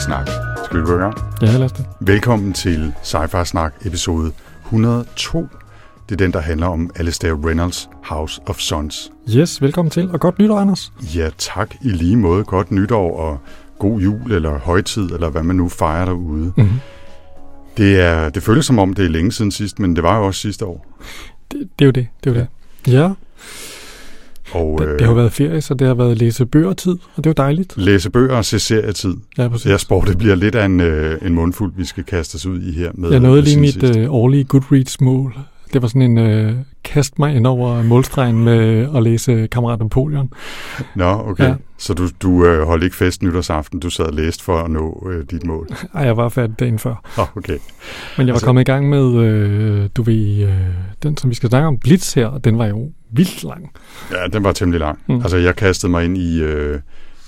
Snak. Skal vi gå i gang? Ja, lad os det. Velkommen til Sci-Fi Snak episode 102. Det er den, der handler om Alistair Reynolds House of Sons. Yes, velkommen til, og godt nytår, Anders. Ja, tak i lige måde. Godt nytår og god jul eller højtid, eller hvad man nu fejrer derude. Mm-hmm. Det, er, det føles som om, det er længe siden sidst, men det var jo også sidste år. Det, det er jo det, det er jo det. Ja, Og det, det har jo været ferie, så det har været læse bøger-tid, og det er jo dejligt. læse bøger og se serietid. Ja, præcis. Jeg spår, det bliver lidt af en, øh, en mundfuld, vi skal kaste os ud i her. Med Jeg nåede lige mit øh, årlige Goodreads-mål. Det var sådan en øh, kast mig ind over målstregen med at læse Kammerat Napoleon. Nå, okay. Ja. Så du, du øh, holdt ikke fest nytårsaften, du sad og læste for at nå øh, dit mål. Ej, jeg var færdig dagen før. Oh, okay. Men jeg var Altså- kommet i gang med, øh, du ved, øh, den som vi skal snakke om, Blitz her, og den var jo vildt lang. Ja, den var temmelig lang. Mm. Altså, jeg kastede mig ind i øh,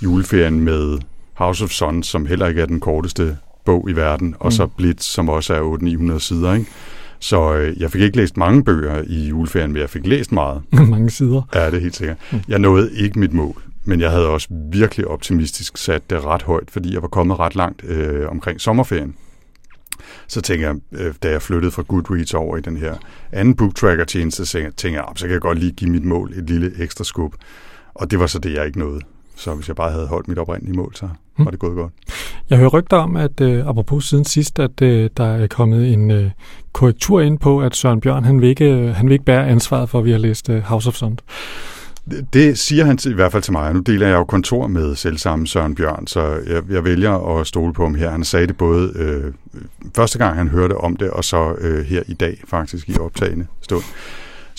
juleferien med House of Sons, som heller ikke er den korteste bog i verden, og Mm. så Blitz, som også er 800-900 sider, ikke? Så øh, jeg fik ikke læst mange bøger i juleferien, men jeg fik læst meget. Mange sider. Ja, det er helt sikkert. Mm. Jeg nåede ikke mit mål, men jeg havde også virkelig optimistisk sat det ret højt, fordi jeg var kommet ret langt øh, omkring sommerferien. Så tænker jeg, øh, da jeg flyttede fra Goodreads over i den her anden booktracker-tjeneste, så tænker jeg, "Ah, så kan jeg godt lige give mit mål et lille ekstra skub. Og det var så det, jeg ikke nåede. Så hvis jeg bare havde holdt mit oprindelige mål, så. Var det gået godt. Jeg hører rygter om, at øh, apropos siden sidst, at øh, der er kommet en øh, korrektur ind på, at Søren Bjørn, han vil ikke, øh, han vil ikke bære ansvaret for, at vi har læst øh, House of Sons. Det, siger han i hvert fald til mig. Nu deler jeg jo kontor med selvsamme Søren Bjørn, så jeg, jeg vælger at stole på ham her. Han sagde det både øh, første gang, han hørte om det, og så øh, her i dag faktisk i optagende stund.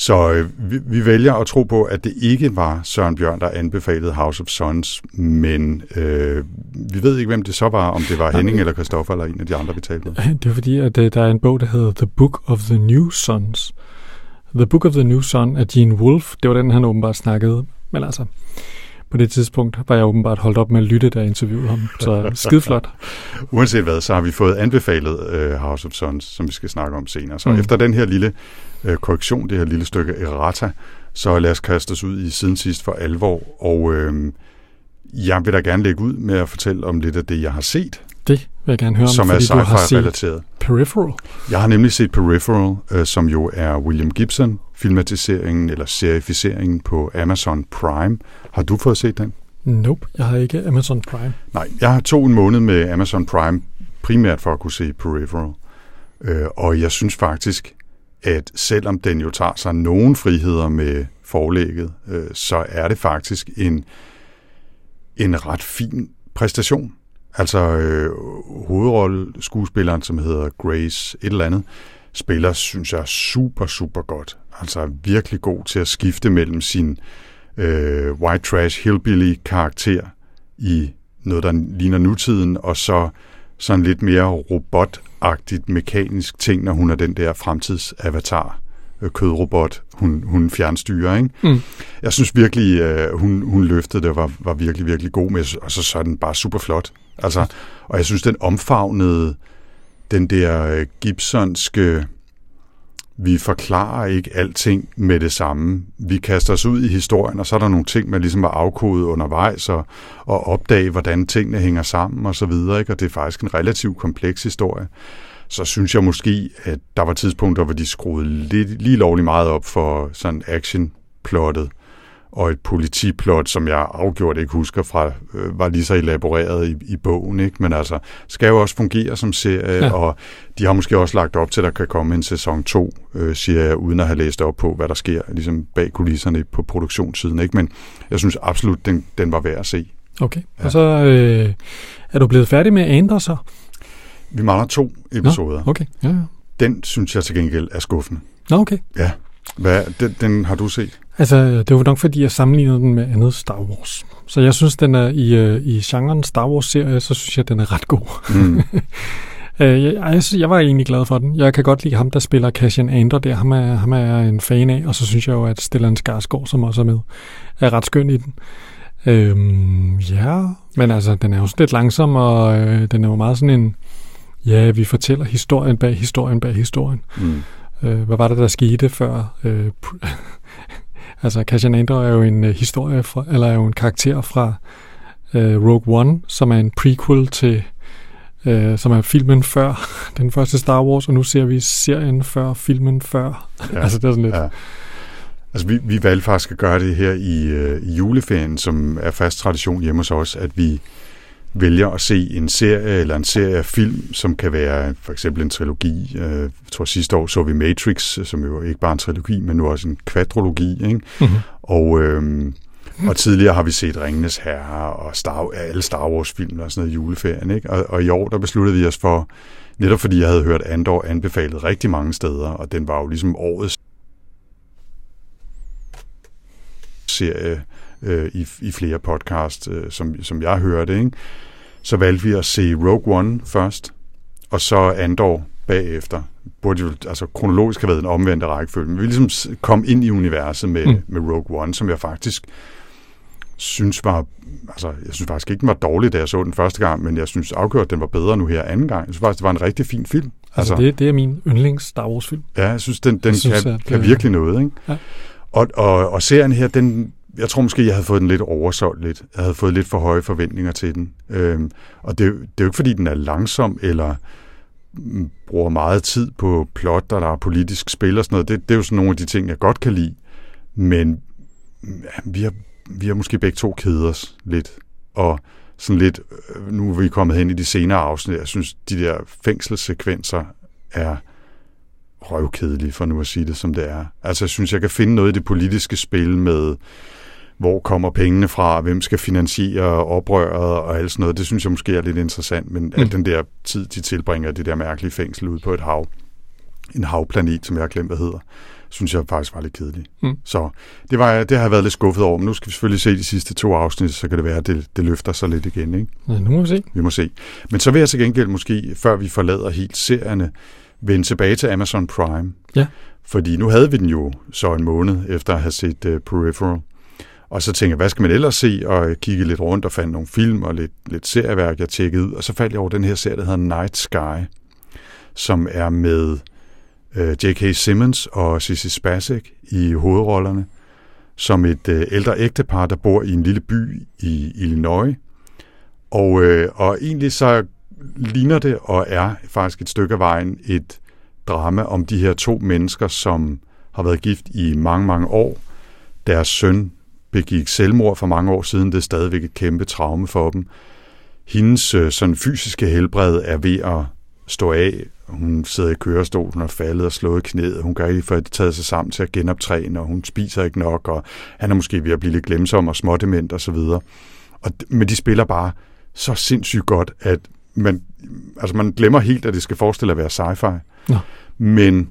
Så øh, vi, vi vælger at tro på, at det ikke var Søren Bjørn, der anbefalede House of Sons, men øh, vi ved ikke, hvem det så var, om det var Henning eller Christoffer eller en af de andre, vi talte med. Det er fordi, at øh, der er en bog, der hedder The Book of the New Sons. The Book of the New Son af Gene Wolfe. Det var den, han åbenbart snakkede. Men altså, på det tidspunkt var jeg åbenbart holdt op med at lytte, da jeg interviewede ham. Så skide flot. Uanset hvad, så har vi fået anbefalet øh, House of Sons, som vi skal snakke om senere. Så. Mm. efter den her lille øh, korrektion, det her lille stykke errata, så lad os kaste os ud i siden sidst for alvor. Og øh, jeg vil da gerne lægge ud med at fortælle om lidt af det, jeg har set, Det vil jeg gerne høre om, som er fordi du har set sci-fi-relateret. Peripheral. Jeg har nemlig set Peripheral, øh, som jo er William Gibson, filmatiseringen eller serificeringen på Amazon Prime. Har du fået set den? Nope, jeg har ikke Amazon Prime. Nej, jeg har to en måned med Amazon Prime, primært for at kunne se Peripheral. Øh, og jeg synes faktisk, at selvom den jo tager sig nogle friheder med forlægget, øh, så er det faktisk en, en ret fin præstation. Altså øh, hovedrolleskuespilleren, som hedder Grace et eller andet, spiller, synes jeg, super, super godt. Altså er virkelig god til at skifte mellem sin øh, white trash hillbilly karakter i noget, der ligner nutiden, og så sådan lidt mere robotagtigt mekanisk ting, når hun er den der fremtidsavatar, øh, kødrobot, hun, hun fjernstyrer. Ikke? Mm. Jeg synes virkelig, øh, hun, hun løftede det, var, var virkelig, virkelig god med, og så, så er den bare super flot. Altså, og jeg synes, den omfavnede den der øh, Gibsonske, vi forklarer ikke alting med det samme. Vi kaster os ud i historien, og så er der nogle ting, man ligesom har afkodet undervejs, og, og opdage, hvordan tingene hænger sammen og så videre. Ikke? Og det er faktisk en relativt kompleks historie. Så synes jeg måske, at der var tidspunkter, hvor de skruede lidt, lige lovligt meget op for sådan action-plottet, og et politiplot, som jeg afgjort ikke husker fra, øh, var lige så elaboreret i, i bogen, ikke? men altså, skal jo også fungere som serie, ja. Og de har måske også lagt op til, at der kan komme en sæson 2, øh, siger jeg, uden at have læst op på, hvad der sker ligesom bag kulisserne på produktionssiden, ikke? men jeg synes absolut, den, den var værd at se. Okay, ja. og så øh, er du blevet færdig med Andre så? Vi mangler to episoder. Nå. Okay, ja, ja. Den synes jeg til gengæld er skuffende. Nå, okay. Ja. Hvad, den, den har du set? Altså, det var nok fordi, jeg sammenlignede den med andet Star Wars. Så jeg synes, den er i, øh, i genren Star Wars-serie, så synes jeg, den er ret god. Mm. Øh, jeg, jeg, jeg var egentlig glad for den. Jeg kan godt lide ham, der spiller Cassian Ander der. Ham er, ham er jeg en fan af. Og så synes jeg jo, at Stellan Skarsgård, som også er med, er ret skøn i den. Øhm, ja, men altså, den er jo lidt langsom, og øh, den er jo meget sådan en... Ja, vi fortæller historien bag historien bag historien. Mm. Øh, hvad var det, der skete før? Øh, altså, Cassian Andor er jo en øh, historie fra, eller er jo en karakter fra øh, Rogue One, som er en prequel til, øh, som er filmen før den første Star Wars, og nu ser vi serien før filmen før. Ja, altså, det er sådan lidt... Ja. Altså, vi, vi valgte faktisk at gøre det her i, øh, i juleferien, som er fast tradition hjemme hos os, at vi vælger at se en serie eller en serie af film, som kan være for eksempel en trilogi. Øh, jeg tror sidste år så vi Matrix, som jo ikke bare en trilogi, men nu også en kvadrologi. Ikke? Mm-hmm. Og, øh, og tidligere har vi set Ringenes Herre og Star, alle Star Wars-film og sådan noget i juleferien. Ikke? Og, og i år der besluttede vi os for, netop fordi jeg havde hørt Andor anbefalet rigtig mange steder, og den var jo ligesom årets serie øh, i, i flere podcast, øh, som, som jeg hørte, ikke? så valgte vi at se Rogue One først, og så Andor bagefter. Burde jo, altså kronologisk have været en omvendt rækkefølge, men vi ligesom kom ind i universet med, mm. med Rogue One, som jeg faktisk synes var, altså jeg synes faktisk ikke, den var dårlig, da jeg så den første gang, men jeg synes afgjort, den var bedre nu her anden gang. Jeg synes faktisk, det var en rigtig fin film. Altså, altså det, det er min yndlings Star Wars film. Ja, jeg synes, den, den jeg synes, kan, at, kan virkelig noget. Ikke? Ja. Og, og, og serien her, den, jeg tror måske, jeg havde fået den lidt oversolgt lidt. Jeg havde fået lidt for høje forventninger til den. Øhm, og det, det er jo ikke, fordi den er langsom, eller mm, bruger meget tid på plot, og der er politisk spil og sådan noget. Det, det er jo sådan nogle af de ting, jeg godt kan lide. Men mm, ja, vi, har, vi har måske begge to keder os lidt. Og sådan lidt, øh, nu er vi kommet hen i de senere afsnit, jeg synes, de der fængselssekvenser er røvkedelige, for nu at sige det, som det er. Altså, jeg synes, jeg kan finde noget i det politiske spil med hvor kommer pengene fra, hvem skal finansiere oprøret og alt sådan noget. Det synes jeg måske er lidt interessant, men mm. al den der tid, de tilbringer det der mærkelige fængsel ude på et hav, en havplanet, som jeg har glemt, hvad hedder, synes jeg faktisk var lidt kedeligt. Mm. Så det, var, det har jeg været lidt skuffet over, men nu skal vi selvfølgelig se de sidste to afsnit, så kan det være, at det, det løfter sig lidt igen. Ikke? Ja, nu må vi se. Vi må se. Men så vil jeg til gengæld måske, før vi forlader helt serierne, vende tilbage til Amazon Prime. Ja. Fordi nu havde vi den jo så en måned efter at have set uh, Peripheral. Og så tænkte jeg, hvad skal man ellers se? Og jeg kiggede lidt rundt og fandt nogle film og lidt, lidt serieværk, jeg tjekkede ud. Og så faldt jeg over den her serie, der hedder Night Sky, som er med øh, J.K. Simmons og Sissy Spacek i hovedrollerne, som et øh, ældre ægtepar, der bor i en lille by i Illinois. Og, øh, og egentlig så ligner det og er faktisk et stykke af vejen et drama om de her to mennesker, som har været gift i mange, mange år. Deres søn begik selvmord for mange år siden. Det er stadigvæk et kæmpe traume for dem. Hendes øh, sådan fysiske helbred er ved at stå af. Hun sidder i kørestol, hun har faldet og slået knæet. Hun kan ikke få taget sig sammen til at genoptræne, og hun spiser ikke nok, og han er måske ved at blive lidt glemsom og smådement og så videre. Og, men de spiller bare så sindssygt godt, at man, altså man glemmer helt, at det skal forestille at være sci-fi. Ja. Men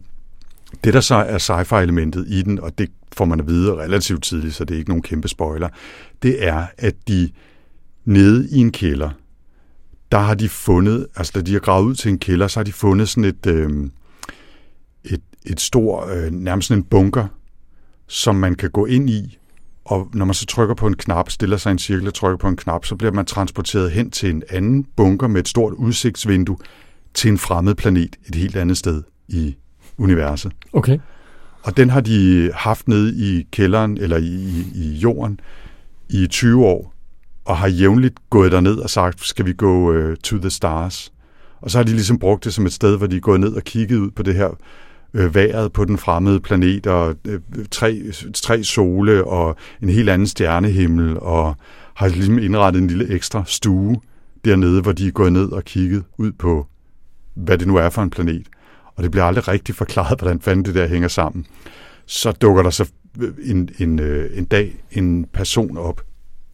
det, der så er sci-fi-elementet i den, og det får man at vide relativt tidligt, så det er ikke nogen kæmpe spoiler, det er, at de nede i en kælder, der har de fundet, altså da de har gravet ud til en kælder, så har de fundet sådan et, øh, et, et stor, øh, nærmest sådan en bunker, som man kan gå ind i, og når man så trykker på en knap, stiller sig en cirkel og trykker på en knap, så bliver man transporteret hen til en anden bunker med et stort udsigtsvindue til en fremmed planet et helt andet sted i universet. Okay. Og den har de haft nede i kælderen, eller i, i jorden, i 20 år, og har jævnligt gået derned og sagt, skal vi gå uh, to the stars? Og så har de ligesom brugt det som et sted, hvor de er gået ned og kigget ud på det her øh, vejret på den fremmede planet, og øh, tre, tre sole, og en helt anden stjernehimmel, og har ligesom indrettet en lille ekstra stue dernede, hvor de er gået ned og kigget ud på, hvad det nu er for en planet og det bliver aldrig rigtig forklaret, hvordan fanden det der hænger sammen. Så dukker der så en, en, øh, en dag en person op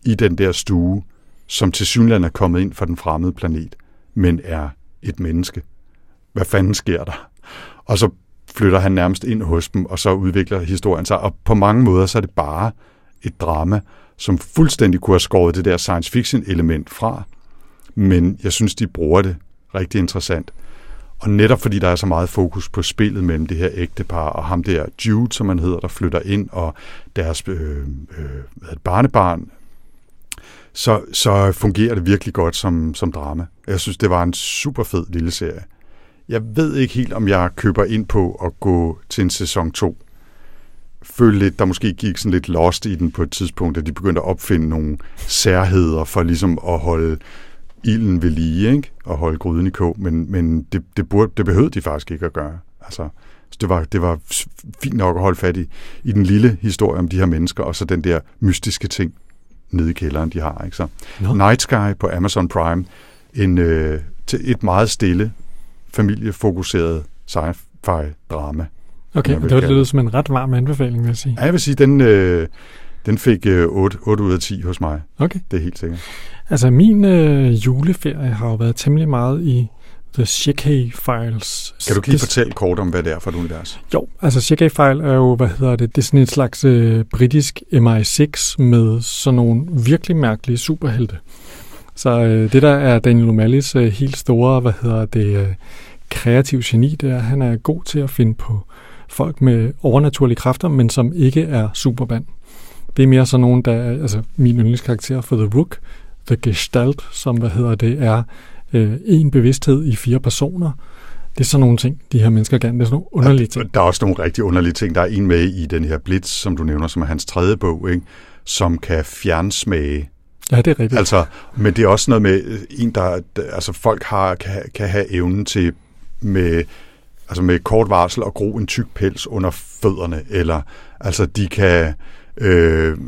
i den der stue, som til synligheden er kommet ind fra den fremmede planet, men er et menneske. Hvad fanden sker der? Og så flytter han nærmest ind hos dem, og så udvikler historien sig. Og på mange måder, så er det bare et drama, som fuldstændig kunne have skåret det der science fiction element fra. Men jeg synes, de bruger det rigtig interessant. Og netop fordi der er så meget fokus på spillet mellem det her ægtepar og ham der Jude, som man hedder, der flytter ind, og deres øh, øh, barnebarn, så, så fungerer det virkelig godt som, som drama. Jeg synes, det var en super fed lille serie. Jeg ved ikke helt, om jeg køber ind på at gå til en sæson 2. Følte lidt, der måske gik sådan lidt lost i den på et tidspunkt, at de begyndte at opfinde nogle særheder for ligesom at holde ilden ved lige, ikke? og holde gryden i kog, men, men det, det, burde, det behøvede de faktisk ikke at gøre. Altså, det var, det var fint nok at holde fat i, i den lille historie om de her mennesker, og så den der mystiske ting nede i kælderen, de har. Ikke? Så no. Night Sky på Amazon Prime, en, øh, et meget stille, familiefokuseret sci-fi drama. Okay, det var det som en ret varm anbefaling, vil jeg sige. Ja, jeg vil sige, den, øh, den fik øh, 8, 8 ud af 10 hos mig. Okay. Det er helt sikkert. Altså, min øh, juleferie har jo været temmelig meget i The Shekhay Files. Kan du lige fortælle kort om, hvad det er for et univers? Jo, altså Shekhay File er jo, hvad hedder det, det er sådan et slags øh, britisk MI6 med sådan nogle virkelig mærkelige superhelte. Så øh, det der er Daniel O'Malley's øh, helt store, hvad hedder det, øh, kreativ geni, det er, at han er god til at finde på folk med overnaturlige kræfter, men som ikke er superband. Det er mere sådan nogen, der er, altså min yndlingskarakter for The Rook, The Gestalt, som, hvad hedder det, er øh, en bevidsthed i fire personer. Det er sådan nogle ting, de her mennesker kan. Det er sådan nogle underlige ting. Der er også nogle rigtig underlige ting. Der er en med i den her Blitz, som du nævner, som er hans tredje bog, ikke? som kan fjernsmage Ja, det er rigtigt. Altså, men det er også noget med øh, en, der, altså folk har, kan, kan have evnen til med, altså med kort varsel at gro en tyk pels under fødderne, eller altså de kan øh,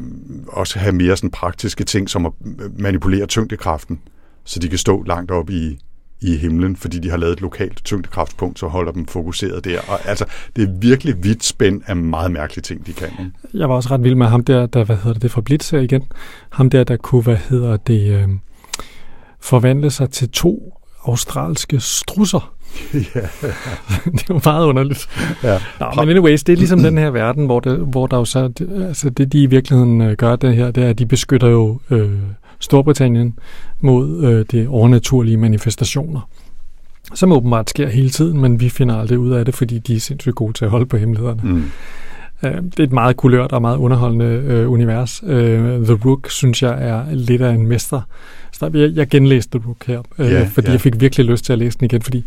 også have mere sådan praktiske ting, som at manipulere tyngdekraften, så de kan stå langt op i, i himlen, fordi de har lavet et lokalt tyngdekraftspunkt, så holder dem fokuseret der. Og altså, det er virkelig vidt spænd af meget mærkelige ting, de kan. Ikke? Jeg var også ret vild med ham der, der hvad hedder det, det fra Blitz her igen. Ham der, der kunne, hvad hedder det, øh, forvandle sig til to australske strusser. ja. det var meget underligt. Ja. Nå, men anyways, det er ligesom den her verden, hvor, det, hvor der jo så, altså det de i virkeligheden øh, gør det her, det er, at de beskytter jo øh, Storbritannien mod øh, de overnaturlige manifestationer, som åbenbart sker hele tiden, men vi finder aldrig ud af det, fordi de er sindssygt gode til at holde på hemmelighederne. Mm. Øh, det er et meget kulørt og meget underholdende øh, univers. Øh, The Rook, synes jeg, er lidt af en mester. Så jeg, jeg genlæste The Rook her, øh, yeah, fordi yeah. jeg fik virkelig lyst til at læse den igen, fordi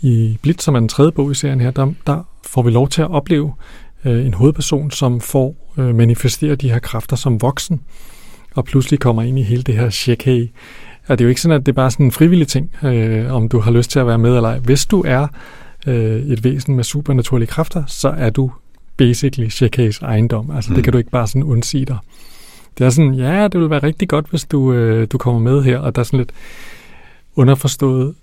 i Blitz, som er den tredje bog i serien her, der, der får vi lov til at opleve øh, en hovedperson, som får øh, manifesteret de her kræfter som voksen, og pludselig kommer ind i hele det her shekhay. Og det er jo ikke sådan, at det er bare sådan en frivillig ting, øh, om du har lyst til at være med eller ej. Hvis du er øh, et væsen med supernaturlige kræfter, så er du basically Shekhays ejendom. Altså mm. det kan du ikke bare sådan undsige dig. Det er sådan, ja, det vil være rigtig godt, hvis du, øh, du kommer med her, og der er sådan lidt underforstået,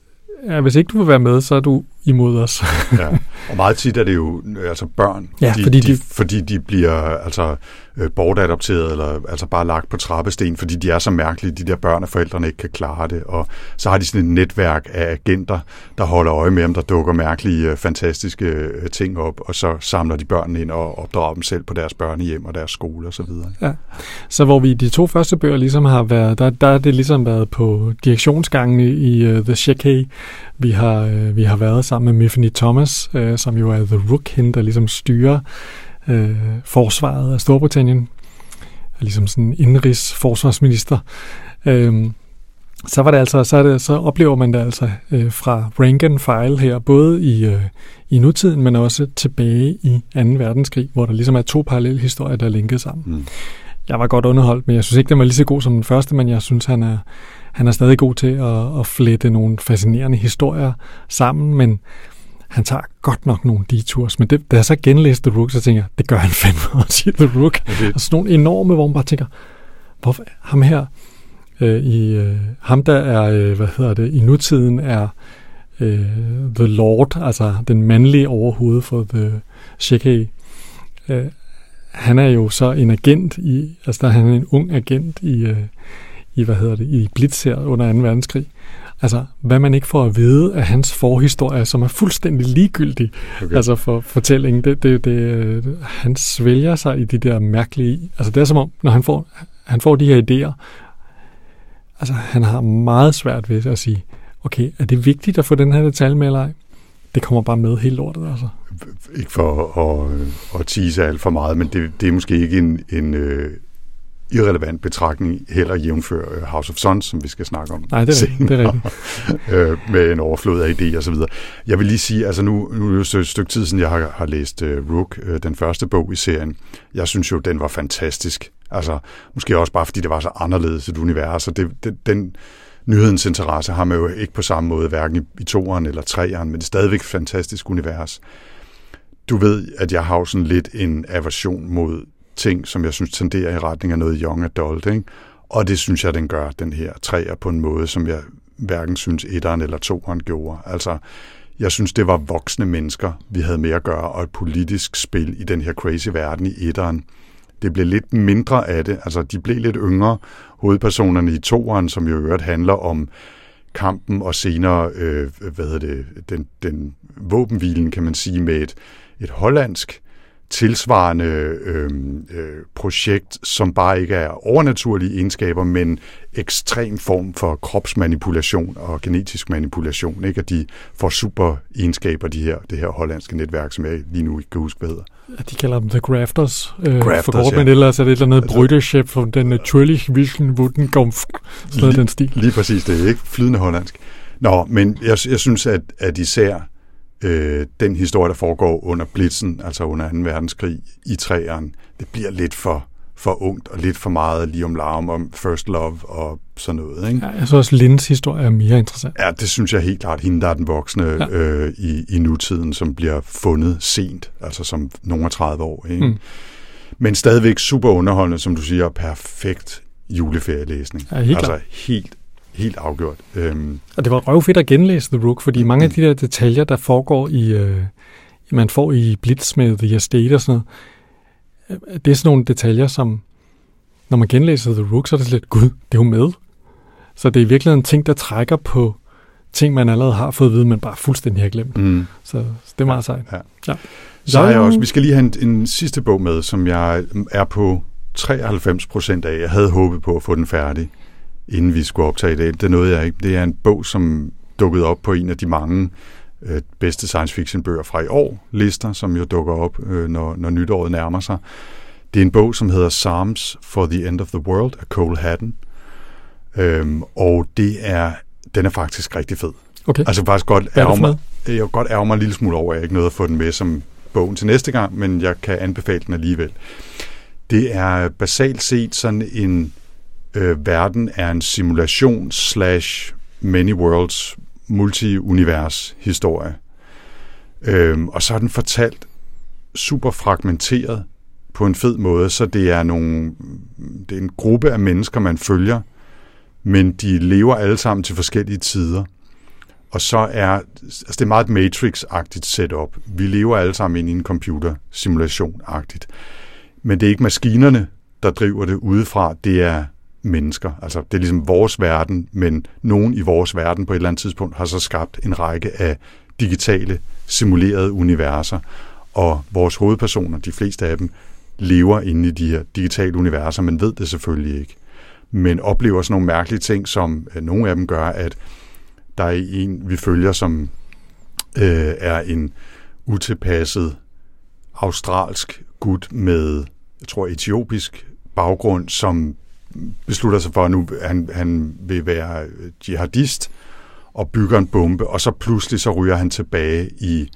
ja, hvis ikke du vil være med, så er du imod os. ja. Og meget tit er det jo altså børn, ja, de, fordi, de, de, fordi de bliver altså øh, bortadopteret, eller altså bare lagt på trappesten, fordi de er så mærkelige, de der børn, og forældrene ikke kan klare det. Og så har de sådan et netværk af agenter, der holder øje med dem, der dukker mærkelige, øh, fantastiske øh, ting op, og så samler de børnene ind og opdrager dem selv på deres børnehjem og deres skole osv. Så, videre. ja. så hvor vi de to første bøger ligesom har været, der, der er det ligesom været på direktionsgangene i uh, The Shekhay. Vi har, uh, vi har været sammen med Miffany Thomas, uh, som jo er The Rook, hende, der ligesom styrer øh, forsvaret af Storbritannien, ligesom sådan en indrigs forsvarsminister. Øh, så var det altså, så, er det, så oplever man det altså øh, fra Rankin-file her, både i, øh, i nutiden, men også tilbage i 2. verdenskrig, hvor der ligesom er to parallelle historier, der er linket sammen. Mm. Jeg var godt underholdt, men jeg synes ikke, den var lige så god som den første, men jeg synes, han er, han er stadig god til at, at flette nogle fascinerende historier sammen, men han tager godt nok nogle detours, men det, da jeg så genlæste The Rook, så tænker jeg, det gør han fandme også i The Rook. Okay. Og sådan nogle enorme, hvor man bare tænker, hvorfor ham her, øh, i, øh, ham der er, øh, hvad hedder det, i nutiden er øh, The Lord, altså den mandlige overhoved for The Shekhay. Øh, han er jo så en agent i, altså der er han en ung agent i, øh, i hvad hedder det, i Blitz her under 2. verdenskrig. Altså, hvad man ikke får at vide af hans forhistorie, som er fuldstændig ligegyldig okay. altså for fortællingen. Det, det, det, han svælger sig i de der mærkelige... Altså, det er som om, når han får, han får de her idéer, altså, han har meget svært ved at sige, okay, er det vigtigt at få den her detalje med eller ej? Det kommer bare med helt lortet, altså. Ikke for at, at tease alt for meget, men det, det er måske ikke en, en øh, irrelevant betragtning, heller jævnfør øh, House of Sons, som vi skal snakke om Nej, det er senere, det er rigtigt. øh, med en overflod af idéer og så videre. Jeg vil lige sige, altså nu, nu er det jo et stykke tid siden, jeg har, har læst uh, Rook, uh, den første bog i serien. Jeg synes jo, den var fantastisk. Altså, måske også bare, fordi det var så anderledes et univers, og det, det, den nyhedens interesse har man jo ikke på samme måde, hverken i, i toeren eller treeren, men det er stadigvæk et fantastisk univers. Du ved, at jeg har sådan lidt en aversion mod ting, som jeg synes tenderer i retning af noget young adult, ikke? Og det synes jeg, den gør, den her træer, på en måde, som jeg hverken synes etteren eller toeren gjorde. Altså, jeg synes, det var voksne mennesker, vi havde med at gøre, og et politisk spil i den her crazy verden i etteren. Det blev lidt mindre af det. Altså, de blev lidt yngre. Hovedpersonerne i toeren, som jo øvrigt handler om kampen og senere, øh, hvad hedder det, den, den våbenhvilen, kan man sige, med et, et hollandsk tilsvarende øh, øh, projekt, som bare ikke er overnaturlige egenskaber, men ekstrem form for kropsmanipulation og genetisk manipulation. Ikke? At de får super egenskaber, de her, det her hollandske netværk, som jeg lige nu ikke kan huske, hvad hedder. De kalder dem The Grafters. Øh, Grafters, for kort, ja. men ellers er det et eller andet Altså- Brüdership for den naturlige vision, wurden kom sådan af den stil. Lige præcis, det er ikke flydende hollandsk. Nå, men jeg, jeg synes, at, at især øh, den historie, der foregår under Blitzen, altså under 2. verdenskrig i træeren, det bliver lidt for, for ungt og lidt for meget lige om larm om first love og sådan noget. Ikke? Ja, jeg synes også, Linds historie er mere interessant. Ja, det synes jeg helt klart. Hende, der er den voksne Ja. øh, i, i nutiden, som bliver fundet sent, altså som nogen af 30 år. Ikke? Mm. Men stadigvæk super underholdende, som du siger, perfekt juleferielæsning. Ja, helt altså klart. helt, helt afgjort. Øhm, Og det var røvfedt at genlæse The Rook, fordi mange af de der detaljer, der foregår i, øh, man får i Blitz med The Estate og sådan noget, øh, det er sådan nogle detaljer, som når man genlæser The Rook, så er det lidt, gud, det er jo med. Så det er i virkeligheden ting, der trækker på ting, man allerede har fået at vide, men bare fuldstændig har glemt. mm. Så, så det er meget sejt. Ja. Ja. Så har jeg også, vi skal lige have en, en sidste bog med, som jeg er på 93 procent af. Jeg havde håbet på at få den færdig, inden vi skulle optage det. Det nåede jeg ikke. Det er en bog, som dukkede op på en af de mange øh, bedste science fiction bøger fra i år, lister, som jo dukker op, øh, når, når nytåret nærmer sig. Det er en bog, som hedder Psalms for the End of the World af Cole Haddon. Øhm, og det er, den er faktisk rigtig fed. Okay, Altså faktisk godt er ærger jeg vil godt ærge mig en lille smule over, at jeg ikke nåede at få den med som bogen til næste gang, men jeg kan anbefale den alligevel. Det er basalt set sådan en øh, verden er en simulation slash many worlds multi-univers historie. Øhm, og så er den fortalt super fragmenteret på en fed måde, så det er nogle det er en gruppe af mennesker, man følger, men de lever alle sammen til forskellige tider. Og så er, altså det er meget et Matrix-agtigt setup. Vi lever alle sammen ind i en computersimulation-agtigt. Men det er ikke maskinerne, der driver det udefra, det er mennesker. Altså det er ligesom vores verden, men nogen i vores verden på et eller andet tidspunkt har så skabt en række af digitale, simulerede universer. Og vores hovedpersoner, de fleste af dem, lever inde i de her digitale universer, men ved det selvfølgelig ikke. Men oplever sådan nogle mærkelige ting, som øh, nogle af dem gør, at der er en, vi følger, som øh, er en utilpasset australsk gut med, jeg tror, etiopisk baggrund, som beslutter sig for, at nu han, han vil være øh, jihadist og bygger en bombe, og så pludselig så ryger han tilbage i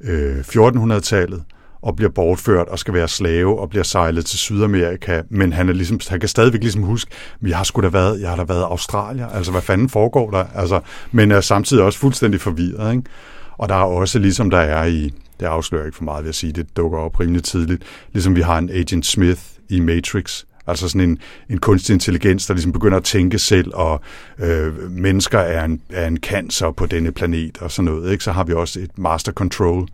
øh, 1400-tallet og bliver bortført og skal være slave og bliver sejlet til Sydamerika, men han, er ligesom, han kan stadigvæk ligesom huske, jeg har sgu da været, jeg har da været australier, altså hvad fanden foregår der? Altså, men er samtidig også fuldstændig forvirret, ikke? Og der er også, ligesom der er i, det afslører ikke for meget ved at sige, det dukker op rimelig tidligt, ligesom vi har en Agent Smith i Matrix, altså sådan en, en kunstig intelligens, der ligesom begynder at tænke selv, og øh, mennesker er en, er en cancer på denne planet og sådan noget, ikke? Så har vi også et Master Control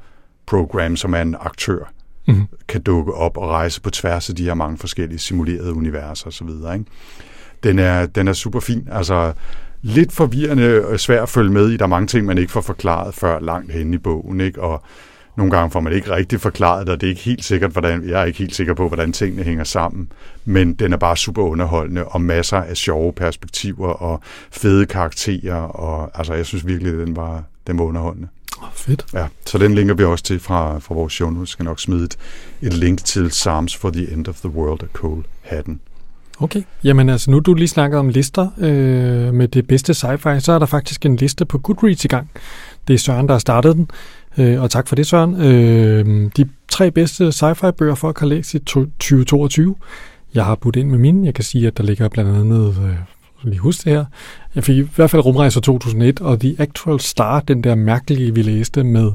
program, som er en aktør, Mhm. kan dukke op og rejse på tværs af de her mange forskellige simulerede universer osv. Ikke? den er, den er super fin. Altså, lidt forvirrende og svær at følge med i. Der er mange ting, man ikke får forklaret før langt hen i bogen, ikke? Og nogle gange får man ikke rigtig forklaret det, og det er ikke helt sikkert, hvordan, jeg er ikke helt sikker på, hvordan tingene hænger sammen. Men den er bare super underholdende, og masser af sjove perspektiver, og fede karakterer, og altså, jeg synes virkelig, at den var, den var underholdende. Oh, fedt. Ja, så den linker vi også til fra, fra vores show. Nu skal nok smide et, et link til Psalms for the End of the World af Cole Hatten. Okay, jamen altså nu du lige snakket om lister øh, med det bedste sci-fi, så er der faktisk en liste på Goodreads i gang. Det er Søren, der har startet den, øh, og tak for det Søren. Øh, de tre bedste sci-fi bøger folk har læst i 2022. Jeg har budt ind med mine. Jeg kan sige, at der ligger blandt andet, øh, lige huske det her, jeg fik i hvert fald Rumrejser 2001 og The Actual Star, den der mærkelige, vi læste med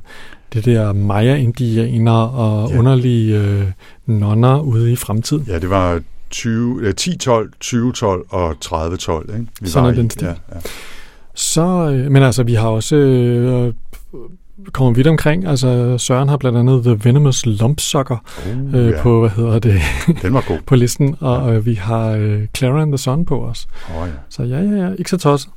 det der Maya-indianer og ja. underlige øh, nonner ude i fremtiden. Ja, det var 20, 10, 12, 20, 12 og 30, 12. Ikke? Vi Sådan er den stil. Ja, ja. Så, øh, men altså, vi har også øh, kommer vidt omkring. Altså, Søren har blandt andet The Venomous Lumpsucker uh, øh, ja. på, hvad hedder det? Den var god. på listen, og ja. øh, vi har øh, Clara and the Sun på os. Oh, ja. Så ja, ja, ja, ikke så tosset.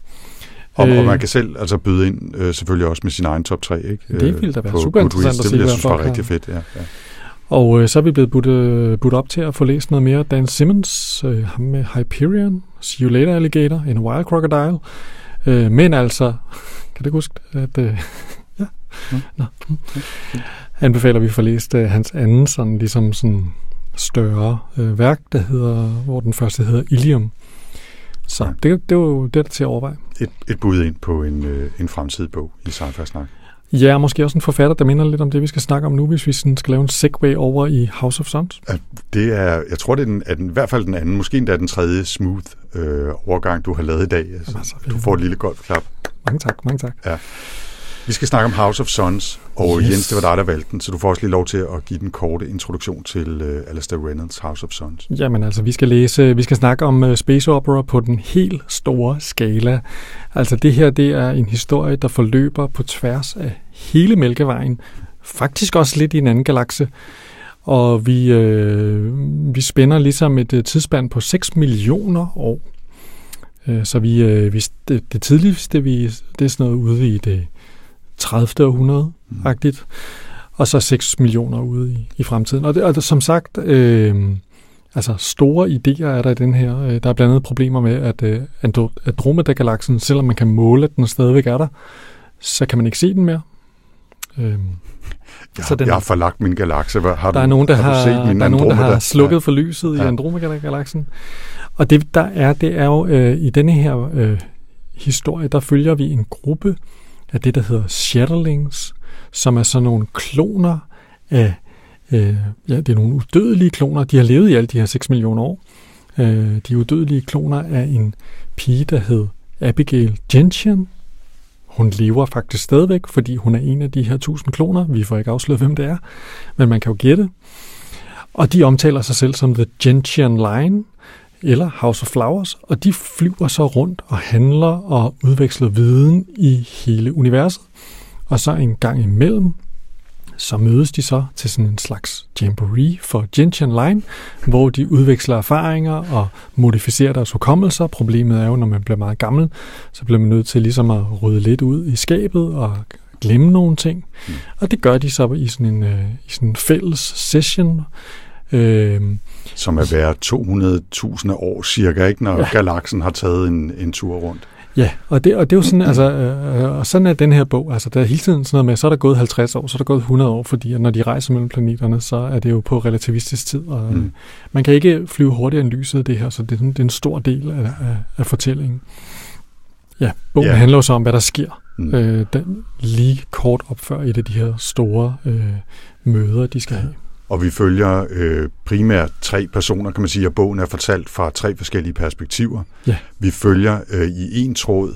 Og, øh, og man kan selv altså byde ind øh, selvfølgelig også med sin egen top 3, ikke? Det ville da være super interessant at se, Det jeg synes var rigtig fedt, ja. ja. Og øh, så er vi blevet budt, øh, budt op til at få læst noget mere. Dan Simmons, øh, ham med Hyperion, See You Later Alligator, a Wild Crocodile. Øh, men altså, kan du huske, at... Øh, mm. Nå. Anbefaler vi får læst øh, hans anden sådan, ligesom sådan større øh, værk, der hedder, hvor den første hedder Ilium. Så ja. det, det er jo det, der til at overveje. Et, et bud ind på en, øh, en fremtidig bog i sci snak. Ja, måske også en forfatter, der minder lidt om det, vi skal snakke om nu, hvis vi sådan skal lave en segue over i House of Sons. Det er, jeg tror, det er, den, er den, i hvert fald den anden, måske endda den tredje smooth øh, overgang, du har lavet i dag. Altså, altså, du får et lille golfklap. Mange tak, mange tak. Ja. Vi skal snakke om House of Sons, og yes. Jens, det var dig, der valgte den, så du får også lige lov til at give den korte introduktion til uh, Alastair Reynolds House of Sons. Jamen altså, vi skal læse, vi skal snakke om uh, space opera på den helt store skala. Altså det her, det er en historie, der forløber på tværs af hele Mælkevejen, faktisk også lidt i en anden galakse. Og vi, øh, vi spænder ligesom et øh, tidsspand på 6 millioner år. Øh, så vi, øh, vi det, det tidligste, vi, det er sådan noget ude i det 30. århundrede-agtigt, mm. og så 6 millioner ude i, i fremtiden. Og, det, og det, som sagt, øh, altså store idéer er der i den her. Øh, der er blandt andet problemer med, at øh, Andromeda-galaksen, selvom man kan måle, at den stadigvæk er der, så kan man ikke se den mere. Øh, jeg, så den, jeg har forlagt min galakse. Har der er nogen, der har, har, set min der er nogen, der har slukket ja. for lyset ja. i Andromeda-galaksen. Og det, der er, det er jo øh, i denne her øh, historie, der følger vi en gruppe af det, der hedder Shatterlings, som er sådan nogle kloner af, øh, ja, det er nogle udødelige kloner. De har levet i alle de her 6 millioner år. Øh, de udødelige kloner af en pige, der hed Abigail Gentian. Hun lever faktisk stadigvæk, fordi hun er en af de her 1000 kloner. Vi får ikke afsløret, hvem det er, men man kan jo gætte. Og de omtaler sig selv som The Gentian Line, eller House of Flowers, og de flyver så rundt og handler og udveksler viden i hele universet. Og så en gang imellem, så mødes de så til sådan en slags jamboree for Gentian Line, hvor de udveksler erfaringer og modificerer deres hukommelser. Problemet er jo, når man bliver meget gammel, så bliver man nødt til ligesom at rydde lidt ud i skabet og glemme nogle ting. Mm. Og det gør de så i sådan en, øh, i sådan en fælles session, Øh, Som er hver 200.000 år cirka, ikke, når ja. galaksen har taget en, en tur rundt. Ja, og det, og det er jo sådan, altså, øh, og sådan er den her bog. Altså, der er hele tiden sådan noget med, så er der gået 50 år, så er der gået 100 år, fordi når de rejser mellem planeterne, så er det jo på relativistisk tid. Og, mm. Man kan ikke flyve hurtigere end lyset det her, så det, det er en stor del af, af, af fortællingen. Ja, bogen ja. handler jo så om, hvad der sker. Mm. Øh, den, lige kort op før et af de her store øh, møder, de skal have. Og vi følger øh, primært tre personer, kan man sige, at bogen er fortalt fra tre forskellige perspektiver. Ja. Vi følger øh, i en tråd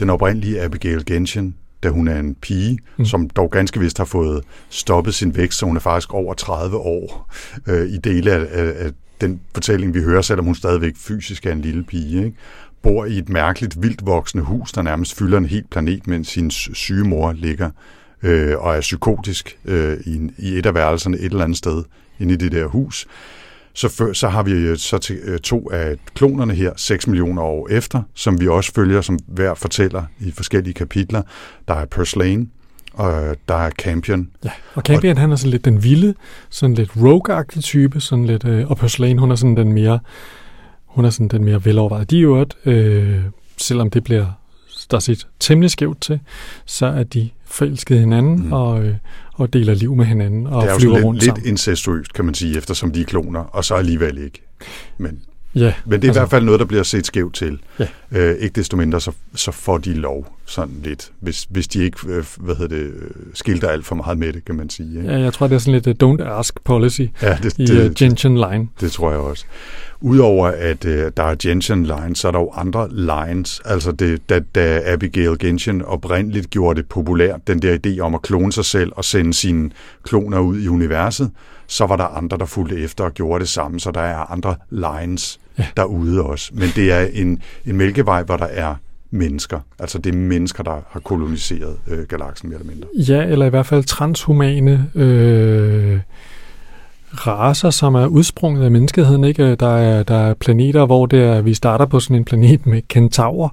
den oprindelige Abigail Gentian, da hun er en pige, mm. som dog ganske vist har fået stoppet sin vækst, så hun er faktisk over 30 år øh, i dele af, af, af den fortælling, vi hører, selvom hun stadigvæk fysisk er en lille pige. Ikke? Bor i et mærkeligt, vildt voksende hus, der nærmest fylder en hel planet, mens sin syge mor ligger øh, og er psykotisk øh, i, i et af værelserne et eller andet sted inde i det der hus. Så, før, så har vi øh, så til, øh, to af klonerne her, 6 millioner år efter, som vi også følger, som hver fortæller i forskellige kapitler. Der er Purslane, og der er Campion. Ja, og Campion, og, han er sådan lidt den vilde, sådan lidt rogue type, sådan lidt, øh, og Purslane, hun er sådan den mere, hun er sådan den mere velovervejede. De er jo øh, selvom det bliver der set temmelig skævt til, så er de forelskede hinanden mm. og, øh, og deler liv med hinanden og det er flyver jo rundt lidt, sammen. lidt incestuøst, kan man sige, eftersom de er kloner, og så alligevel ikke. Men, ja, men det er altså, i hvert fald noget, der bliver set skævt til. Ja. Øh, ikke desto mindre, så, så får de lov sådan lidt, hvis, hvis de ikke øh, hvad hedder det, øh, skilter alt for meget med det, kan man sige. Ikke? Ja, jeg tror, det er sådan lidt uh, don't ask policy ja, det, i det, uh, Gentian Line. Det tror jeg også. Udover at øh, der er Gentian lines, så er der jo andre lines. Altså det, da, da Abigail Gentian oprindeligt gjorde det populært, den der idé om at klone sig selv og sende sine kloner ud i universet, så var der andre, der fulgte efter og gjorde det samme, så der er andre lines ja. derude også. Men det er en, en mælkevej, hvor der er mennesker. Altså det er mennesker, der har koloniseret øh, galaksen mere eller mindre. Ja, eller i hvert fald transhumane øh, raser, som er udsprunget af menneskeheden. Ikke? Der, er, der er planeter, hvor det er, vi starter på sådan en planet med kentaurer.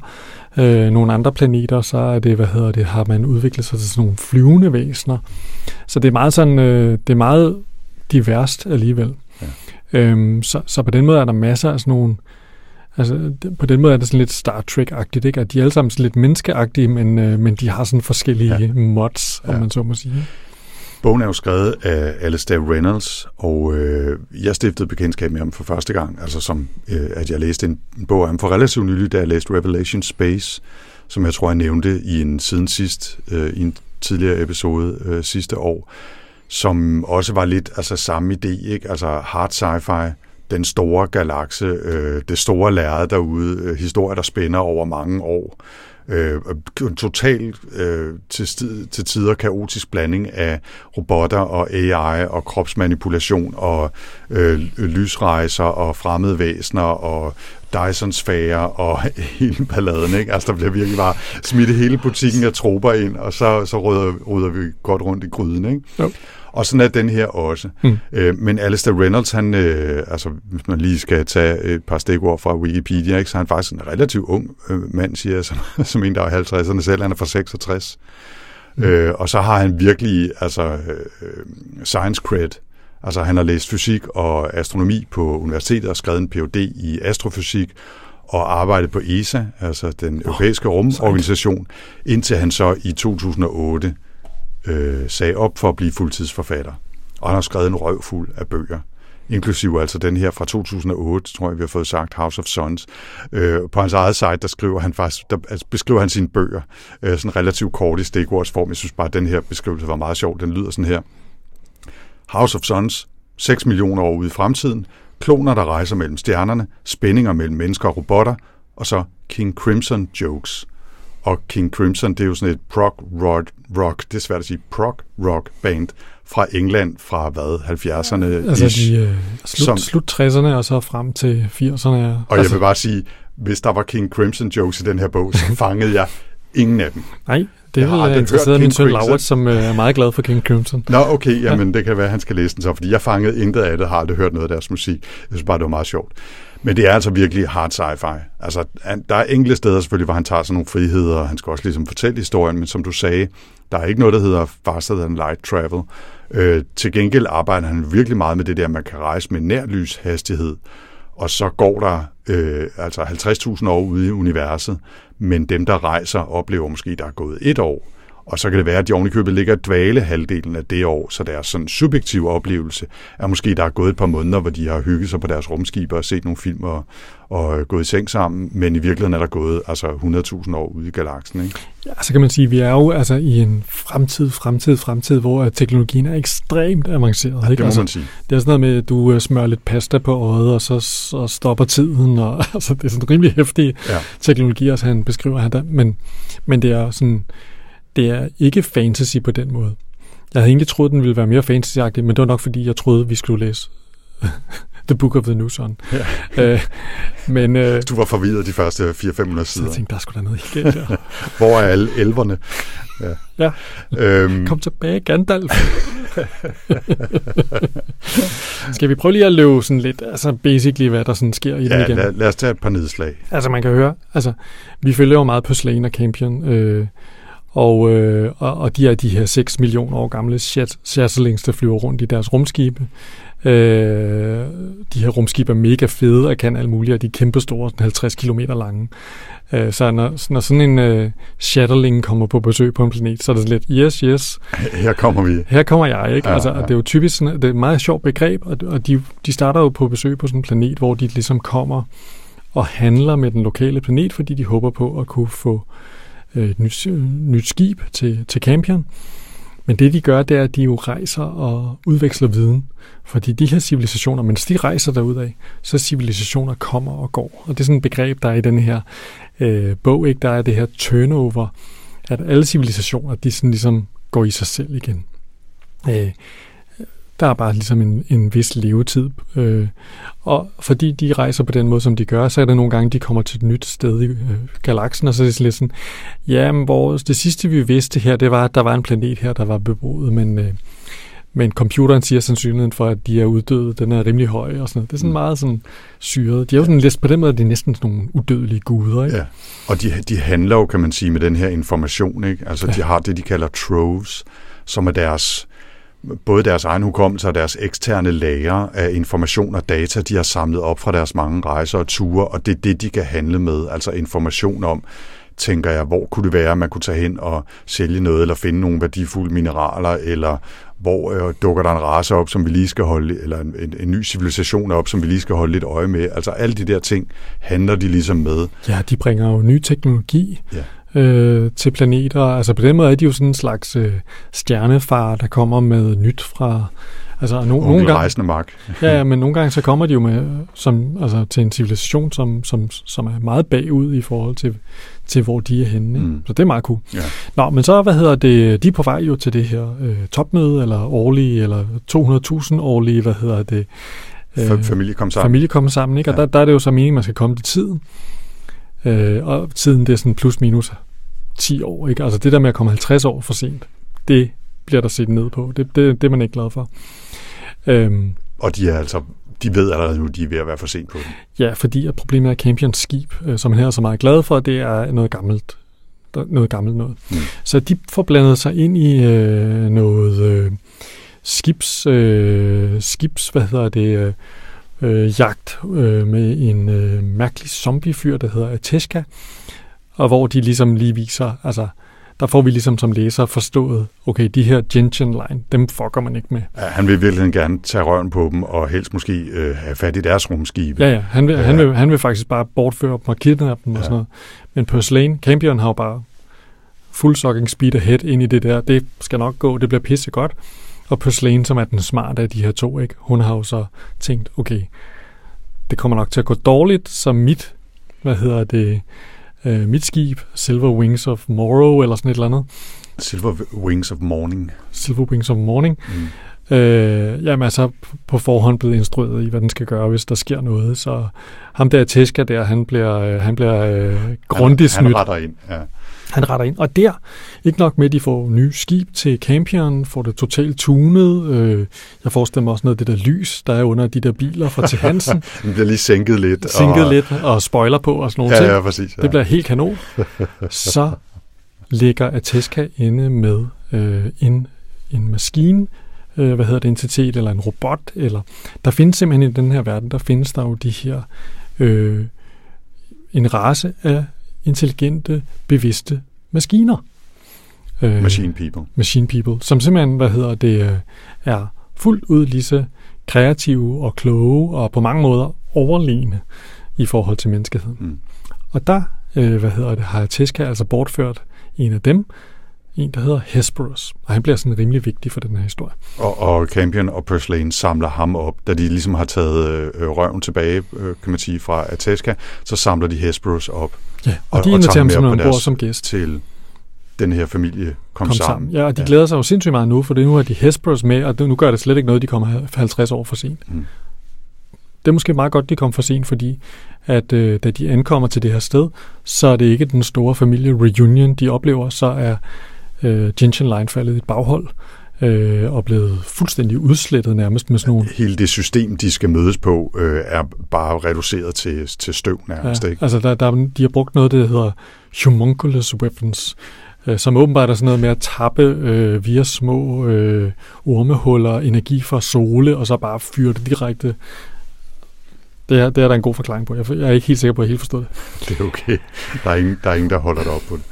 Øh, nogle andre planeter, så er det, hvad hedder det, har man udviklet sig til sådan nogle flyvende væsener. Så det er meget sådan, øh, det er meget diverst alligevel. Øhm, så, så på den måde er der masser af sådan nogle Altså, på den måde er det sådan lidt Star Trek-agtigt, ikke? At de er alle sammen sådan lidt menneskeagtige, men, øh, men de har sådan forskellige ja. mods, om ja. man så må sige. Bogen er jo skrevet af Alistair Reynolds, og øh, jeg stiftede bekendtskab med ham for første gang, altså som øh, at jeg læste en, en bog af ham for relativt nylig, da jeg læste Revelation Space, som jeg tror, jeg nævnte i en siden sidst, øh, i en tidligere episode øh, sidste år, som også var lidt altså samme idé, ikke? Altså hard sci-fi, den store galakse, øh, det store lærred derude, øh, historier, der spænder over mange år. Øh, en total øh, til, til tider kaotisk blanding af robotter og AI og kropsmanipulation og øh, lysrejser og fremmede væsener og Dyson-sfære og hele balladen. Ikke? Altså, der bliver virkelig bare smidt hele butikken af troper ind, og så, så rydder, rydder vi godt rundt i gryden. Ikke? Jo. Og sådan er den her også. Mm. Øh, men Alistair Reynolds, han, øh, altså, hvis man lige skal tage et par stikord fra Wikipedia, ikke, så er han faktisk en relativt ung øh, mand, siger jeg, som, som en, der er 50'erne selv. Han er fra 66. Mm. Øh, og så har han virkelig altså, øh, science cred. Altså han har læst fysik og astronomi på universitetet og skrevet en Ph.D. i astrofysik og arbejdet på ESA, altså den europæiske rumorganisation, indtil han så i 2008 øh, sagde op for at blive fuldtidsforfatter. Og han har skrevet en røvfuld af bøger inklusive altså den her fra 2008, tror jeg, vi har fået sagt, House of Sons. Øh, på hans eget site, der skriver han faktisk, der altså, beskriver han sine bøger, øh, sådan relativt kort i stikordsform. Jeg synes bare, at den her beskrivelse var meget sjov. Den lyder sådan her. House of Sons, 6 millioner år ude i fremtiden, kloner, der rejser mellem stjernerne, spændinger mellem mennesker og robotter, og så King Crimson Jokes – og King Crimson, det er jo sådan et prog rock, rock det er svært at sige, prog rock band fra England fra hvad, 70'erne? Altså de, øh, slut, som, slut 60'erne og så frem til 80'erne. Og altså, jeg vil bare sige, hvis der var King Crimson jokes i den her bog, så fangede jeg ingen af dem. Nej, det er vel interesseret af min søn Laurits, som øh, er meget glad for King Crimson. Nå, okay, jamen ja. det kan være, at han skal læse den så, fordi jeg fangede intet af det, har aldrig hørt noget af deres musik. Jeg synes bare, det var meget sjovt. Men det er altså virkelig hard sci-fi. Altså, der er enkelte steder selvfølgelig, hvor han tager sådan nogle friheder, og han skal også ligesom fortælle historien, men som du sagde, der er ikke noget, der hedder faster than light travel. Øh, til gengæld arbejder han virkelig meget med det der, at man kan rejse med nærlyshastighed, og så går der øh, altså 50.000 år ude i universet, men dem, der rejser, oplever måske, der er gået et år. Og så kan det være, at de ovenikøbet ligger dvale halvdelen af det år, så deres sådan subjektive oplevelse er måske, der er gået et par måneder, hvor de har hygget sig på deres rumskib og set nogle film og, og gået i seng sammen, men i virkeligheden er der gået altså 100.000 år ude i galaksen. Ikke? Ja, så kan man sige, at vi er jo altså i en fremtid, fremtid, fremtid, hvor teknologien er ekstremt avanceret. Ja, ikke? det må altså, man sige. Det er sådan noget med, at du øh, smører lidt pasta på øjet, og så, så stopper tiden, og altså, det er sådan rimelig hæftig ja. teknologi, også han beskriver her. Men, men det er sådan det er ikke fantasy på den måde. Jeg havde egentlig troet, den ville være mere fantasy men det var nok fordi, jeg troede, vi skulle læse The Book of the New Sun. Ja. Øh, men, øh, du var forvirret de første 400-500 sider. Så jeg tænkte, der skulle da noget helt der. Hvor er alle elverne? Ja. ja. Øhm. Kom tilbage, Gandalf. Skal vi prøve lige at løbe sådan lidt, altså basically, hvad der sådan sker i ja, den igen? Lad, lad os tage et par nedslag. Altså man kan høre, altså vi følger jo meget på Slane og Campion, øh, og, øh, og, og de er de her 6 millioner år gamle Chatterlings, der flyver rundt i deres rumskibe. Øh, de her rumskibe er mega fede og kan alt muligt, og de er kæmpestore, 50 km lange. Øh, så når, når sådan en øh, Shatterling kommer på besøg på en planet, så er det lidt, yes, yes. Her kommer vi. Her kommer jeg, ikke? Ja, altså, ja. Det er jo typisk sådan, det er et meget sjovt begreb, og, og de, de starter jo på besøg på sådan en planet, hvor de ligesom kommer og handler med den lokale planet, fordi de håber på at kunne få øh, et nyt, nyt skib til, til Campion. Men det de gør, det er, at de jo rejser og udveksler viden. Fordi de her civilisationer, mens de rejser derudad, så civilisationer kommer og går. Og det er sådan et begreb, der er i den her øh, bog, ikke? der er det her turnover, at alle civilisationer, de sådan ligesom går i sig selv igen. Øh, der er bare ligesom en, en vis levetid. Øh, og fordi de rejser på den måde, som de gør, så er der nogle gange, de kommer til et nyt sted i øh, galaksen, og så er det lidt sådan, ja, men vores, det sidste vi vidste her, det var, at der var en planet her, der var beboet, men, øh, men computeren siger sandsynligheden for, at de er uddøde, den er rimelig høj og sådan noget. Det er sådan mm. meget sådan syret. De er jo sådan lidt, på den måde, det er næsten sådan nogle udødelige guder, ikke? Ja, og de, de handler jo, kan man sige, med den her information, ikke? Altså, ja. de har det, de kalder troves, som er deres både deres egen hukommelse og deres eksterne lager af information og data, de har samlet op fra deres mange rejser og ture, og det er det, de kan handle med. Altså information om, tænker jeg, hvor kunne det være, at man kunne tage hen og sælge noget, eller finde nogle værdifulde mineraler, eller hvor øh, dukker der en race op, som vi lige skal holde, eller en, en, en ny civilisation op, som vi lige skal holde lidt øje med. Altså alle de der ting handler de ligesom med. Ja, de bringer jo ny teknologi. Ja øh, til planeter. Altså på den måde er de jo sådan en slags øh, stjernefar, der kommer med nyt fra... Altså, no, nogle gange, rejsende mark. ja, ja, men nogle gange så kommer de jo med som, altså, til en civilisation, som, som, som er meget bagud i forhold til, til hvor de er henne. Mm. Så det er meget cool. Ja. Nå, men så, hvad hedder det, de er på vej jo til det her øh, topmøde, eller årlige, eller 200.000 årlige, hvad hedder det, øh, familie kom sammen. Familie kommer sammen, ikke? Og ja. der, der er det jo så meningen, at man skal komme til tiden. Øh, og tiden det er sådan plus minus 10 år. Ikke? Altså det der med at komme 50 år for sent, det bliver der set ned på. Det, det, det er man ikke glad for. Øhm, og de er altså de ved allerede nu, de er ved at være for sent på den. Ja, fordi at problemet er Campions skib, øh, som han er så meget glad for, det er noget gammelt noget gammelt noget. Mm. Så de får blandet sig ind i øh, noget øh, skibs, øh, skibs, hvad hedder det, øh, øh, jagt øh, med en øh, mærkelig zombiefyr, der hedder Ateshka, og hvor de ligesom lige viser, altså der får vi ligesom som læser forstået, okay, de her Gentian line, dem fucker man ikke med. Ja, han vil virkelig gerne tage røven på dem, og helst måske øh, have fat i deres rumskibe. Ja, ja, han vil, ja. Han, vil, han vil faktisk bare bortføre dem og kidnappe dem ja. og sådan noget. Men Purslane, Campion har jo bare fuld sucking speed ahead ind i det der. Det skal nok gå, det bliver pisse godt. Og Purslane, som er den smarte af de her to, ikke? hun har jo så tænkt, okay, det kommer nok til at gå dårligt, så mit, hvad hedder det, øh, mit skib, Silver Wings of Morrow, eller sådan et eller andet. Silver Wings of Morning. Silver Wings of Morning. Mm. Øh, jamen altså på forhånd blevet instrueret i, hvad den skal gøre, hvis der sker noget. Så ham der Teska der, han bliver, øh, han bliver øh, grundigt snydt. Han retter ind, ja. Han retter ind. Og der, ikke nok med, at de får ny skib til Campion, får det totalt tunet. Øh, jeg forestiller mig også noget af det der lys, der er under de der biler fra til Hansen. den bliver lige sænket lidt. Sænket og... lidt og spoiler på og sådan noget. ja, ting. Ja, præcis. Ja. Det bliver helt kanon. Så ligger Ateska inde med øh, en, en maskine, øh, hvad hedder det, entitet, eller en robot, eller der findes simpelthen i den her verden, der findes der jo de her øh, en race af intelligente, bevidste maskiner. Øh, machine people. Machine people, som simpelthen, hvad hedder det, øh, er fuldt ud lige så kreative og kloge og på mange måder overlegne i forhold til menneskeheden. Mm. Og der, øh, hvad hedder det, har Teska altså bortført en af dem, en, der hedder Hesperus, og han bliver sådan rimelig vigtig for den her historie. Og, og Campion og Purslane samler ham op, da de ligesom har taget øh, røven tilbage, øh, kan man sige, fra Ateska, så samler de Hesperus op. Ja, og, og de inviterer ham simpelthen ombord som gæst. Til den her familie kom, kom sammen. sammen. Ja, og de ja. glæder sig jo sindssygt meget nu, for det nu har de Hesperus med, og nu gør det slet ikke noget, de kommer 50 år for sent. Mm. det er måske meget godt, de kom for sent, fordi at øh, da de ankommer til det her sted, så er det ikke den store familie reunion, de oplever, så er øh, Gentian Line faldet i et baghold øh, og blevet fuldstændig udslettet nærmest med sådan nogle... Hele det system, de skal mødes på, øh, er bare reduceret til, til støv nærmest. Ja, ikke? altså der, der, de har brugt noget, der hedder homunculus weapons, øh, som åbenbart er sådan noget med at tappe øh, via små øh, ormehuller energi fra sole, og så bare fyre det direkte det er, det er der en god forklaring på. Jeg, jeg er ikke helt sikker på, at jeg helt forstod det. Det er okay. Der er ingen, der, er ingen, der holder det op på det.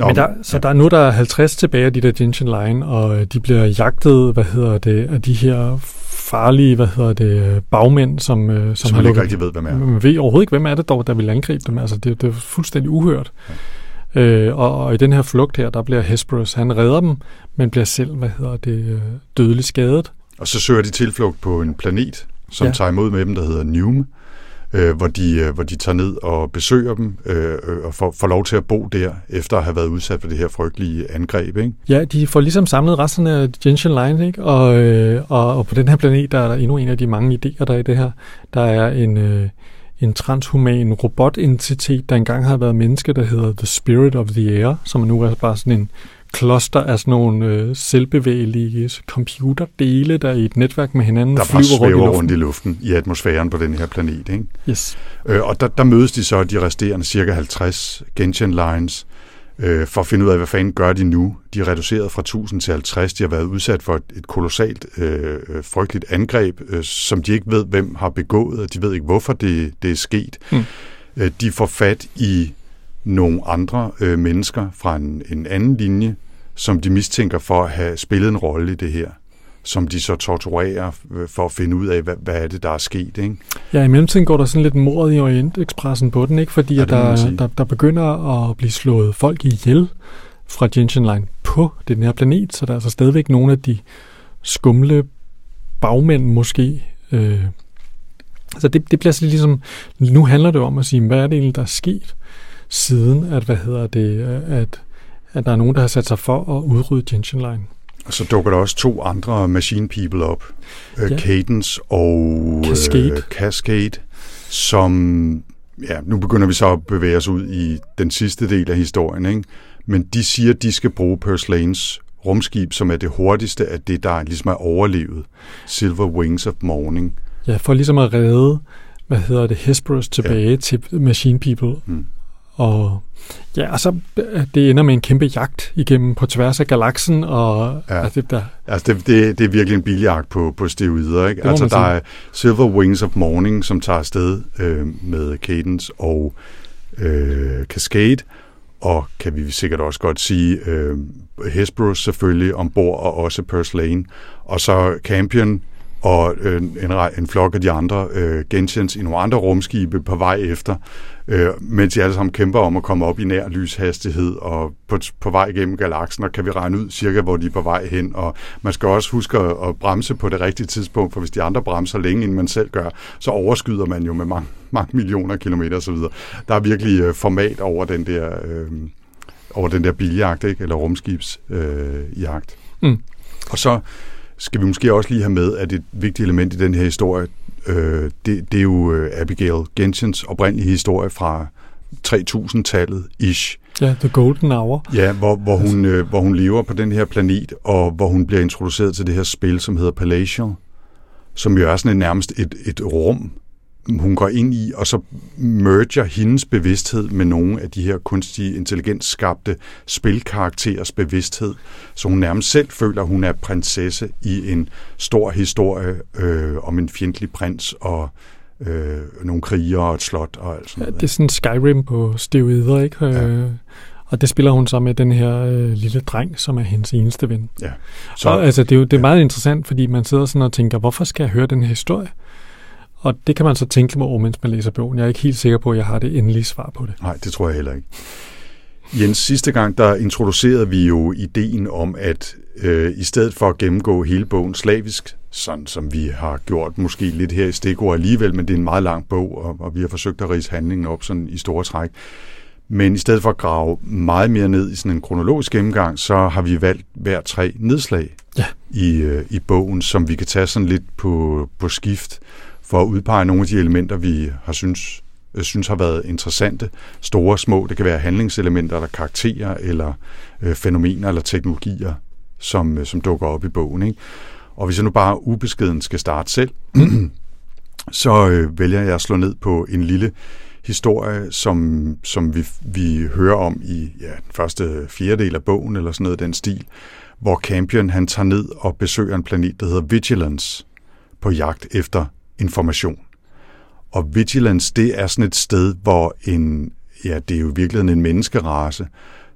Nå, men der, så der, nu der er 50 tilbage af de der Gentian Line, og øh, de bliver jagtet, hvad hedder det, af de her farlige, hvad hedder det, bagmænd, som, øh, som, som man ikke rigtig ved, hvem er. Man ved overhovedet ikke, hvem er det dog, der vil angribe dem. Altså, det, det er fuldstændig uhørt. Ja. Øh, og, og i den her flugt her, der bliver Hesperus, han redder dem, men bliver selv, hvad hedder det, øh, dødeligt skadet. Og så søger de tilflugt på en planet, som ja. tager imod med dem, der hedder Nume øh, hvor, de, øh, hvor de tager ned og besøger dem øh, øh, og får, får lov til at bo der, efter at have været udsat for det her frygtelige angreb. Ikke? Ja, de får ligesom samlet resten af Gentian Line, ikke? Og, øh, og, og på den her planet, der er der endnu en af de mange idéer, der er i det her. Der er en... Øh, en transhuman robotentitet, der engang har været menneske, der hedder The Spirit of the Air, som nu er bare sådan en kloster af sådan nogle øh, selvbevægelige computerdele, der i et netværk med hinanden der flyver rundt i, luften. rundt i luften i atmosfæren på den her planet. Ikke? Yes. Øh, og der, der mødes de så, de resterende cirka 50 Gentian Lines, øh, for at finde ud af, hvad fanden gør de nu. De er reduceret fra 1000 til 50. De har været udsat for et, et kolossalt, øh, frygteligt angreb, øh, som de ikke ved, hvem har begået, og de ved ikke, hvorfor det, det er sket. Mm. Øh, de får fat i nogle andre øh, mennesker fra en, en anden linje, som de mistænker for at have spillet en rolle i det her som de så torturerer øh, for at finde ud af, hvad, hvad er det, der er sket. Ikke? Ja, i mellemtiden går der sådan lidt mordet i Orientekspressen på den, ikke? fordi ja, der, der, der begynder at blive slået folk ihjel fra Gentian Line på den her planet, så der er altså stadigvæk nogle af de skumle bagmænd måske. Øh. Så det, det bliver så ligesom, nu handler det om at sige, hvad er det egentlig, der er sket? Siden, at, hvad hedder det, at, at der er nogen, der har sat sig for at udrydde Gentian Line. Og så dukker der også to andre Machine People op. Øh, ja. Cadence og Cascade. Øh, Cascade, som... Ja, nu begynder vi så at bevæge os ud i den sidste del af historien, ikke? Men de siger, at de skal bruge Purslanes rumskib, som er det hurtigste af det, der ligesom er overlevet. Silver Wings of Morning. Ja, for ligesom at redde, hvad hedder det, Hesperus tilbage ja. til Machine People. Mm. Og ja, og så det ender med en kæmpe jagt igennem på tværs af galaksen. Og, ja. altså, det, der, altså det, det, det er virkelig en biljagt på, på steroider. Ikke? Altså der er Silver Wings of Morning, som tager afsted øh, med Cadence og øh, Cascade. Og kan vi sikkert også godt sige øh, Hesperus selvfølgelig ombord, og også Purslane. Og så Campion og øh, en, en flok af de andre øh, Gentians i nogle andre rumskibe på vej efter, øh, mens de alle sammen kæmper om at komme op i nær lyshastighed og på, på vej gennem galaksen, og kan vi regne ud cirka, hvor de er på vej hen. Og man skal også huske at, at bremse på det rigtige tidspunkt, for hvis de andre bremser længe, inden man selv gør, så overskyder man jo med mange, mange millioner kilometer osv. Der er virkelig øh, format over den der, øh, over den der biljagt, ikke? eller rumskibsjagt. Øh, mm. Og så skal vi måske også lige have med, at et vigtigt element i den her historie, øh, det, det er jo øh, Abigail Gentians oprindelige historie fra 3000-tallet ish. Ja, The Golden Hour. Ja, hvor, hvor, hun, øh, hvor hun lever på den her planet, og hvor hun bliver introduceret til det her spil, som hedder Palatial, som jo er sådan et, nærmest et, et rum, hun går ind i, og så merger hendes bevidsthed med nogle af de her kunstige, intelligent skabte spilkarakterers bevidsthed, så hun nærmest selv føler, at hun er prinsesse i en stor historie øh, om en fjendtlig prins og øh, nogle krigere og et slot og alt sådan noget. Ja, det er sådan Skyrim på steroider, ikke? Ja. Øh, og det spiller hun så med den her øh, lille dreng, som er hendes eneste ven. Ja. Så, og, altså, det er jo det er meget interessant, fordi man sidder sådan og tænker, hvorfor skal jeg høre den her historie? Og det kan man så tænke mig over, mens man læser bogen. Jeg er ikke helt sikker på, at jeg har det endelige svar på det. Nej, det tror jeg heller ikke. Jens, sidste gang der introducerede vi jo ideen om, at øh, i stedet for at gennemgå hele bogen slavisk, sådan som vi har gjort måske lidt her i stikord alligevel, men det er en meget lang bog, og, og vi har forsøgt at rise handlingen op sådan i store træk. Men i stedet for at grave meget mere ned i sådan en kronologisk gennemgang, så har vi valgt hver tre nedslag ja. i, øh, i bogen, som vi kan tage sådan lidt på, på skift for at udpege nogle af de elementer, vi har synes, øh, synes har været interessante. Store, små, det kan være handlingselementer, eller karakterer, eller øh, fænomener, eller teknologier, som, øh, som dukker op i bogen. Ikke? Og hvis jeg nu bare ubeskeden skal starte selv, så øh, vælger jeg at slå ned på en lille historie, som, som vi, vi hører om i ja, den første fjerdedel af bogen, eller sådan noget den stil, hvor Campion han tager ned og besøger en planet, der hedder Vigilance, på jagt efter information. Og Vigilance, det er sådan et sted, hvor en, ja, det er jo virkelig en menneskerace,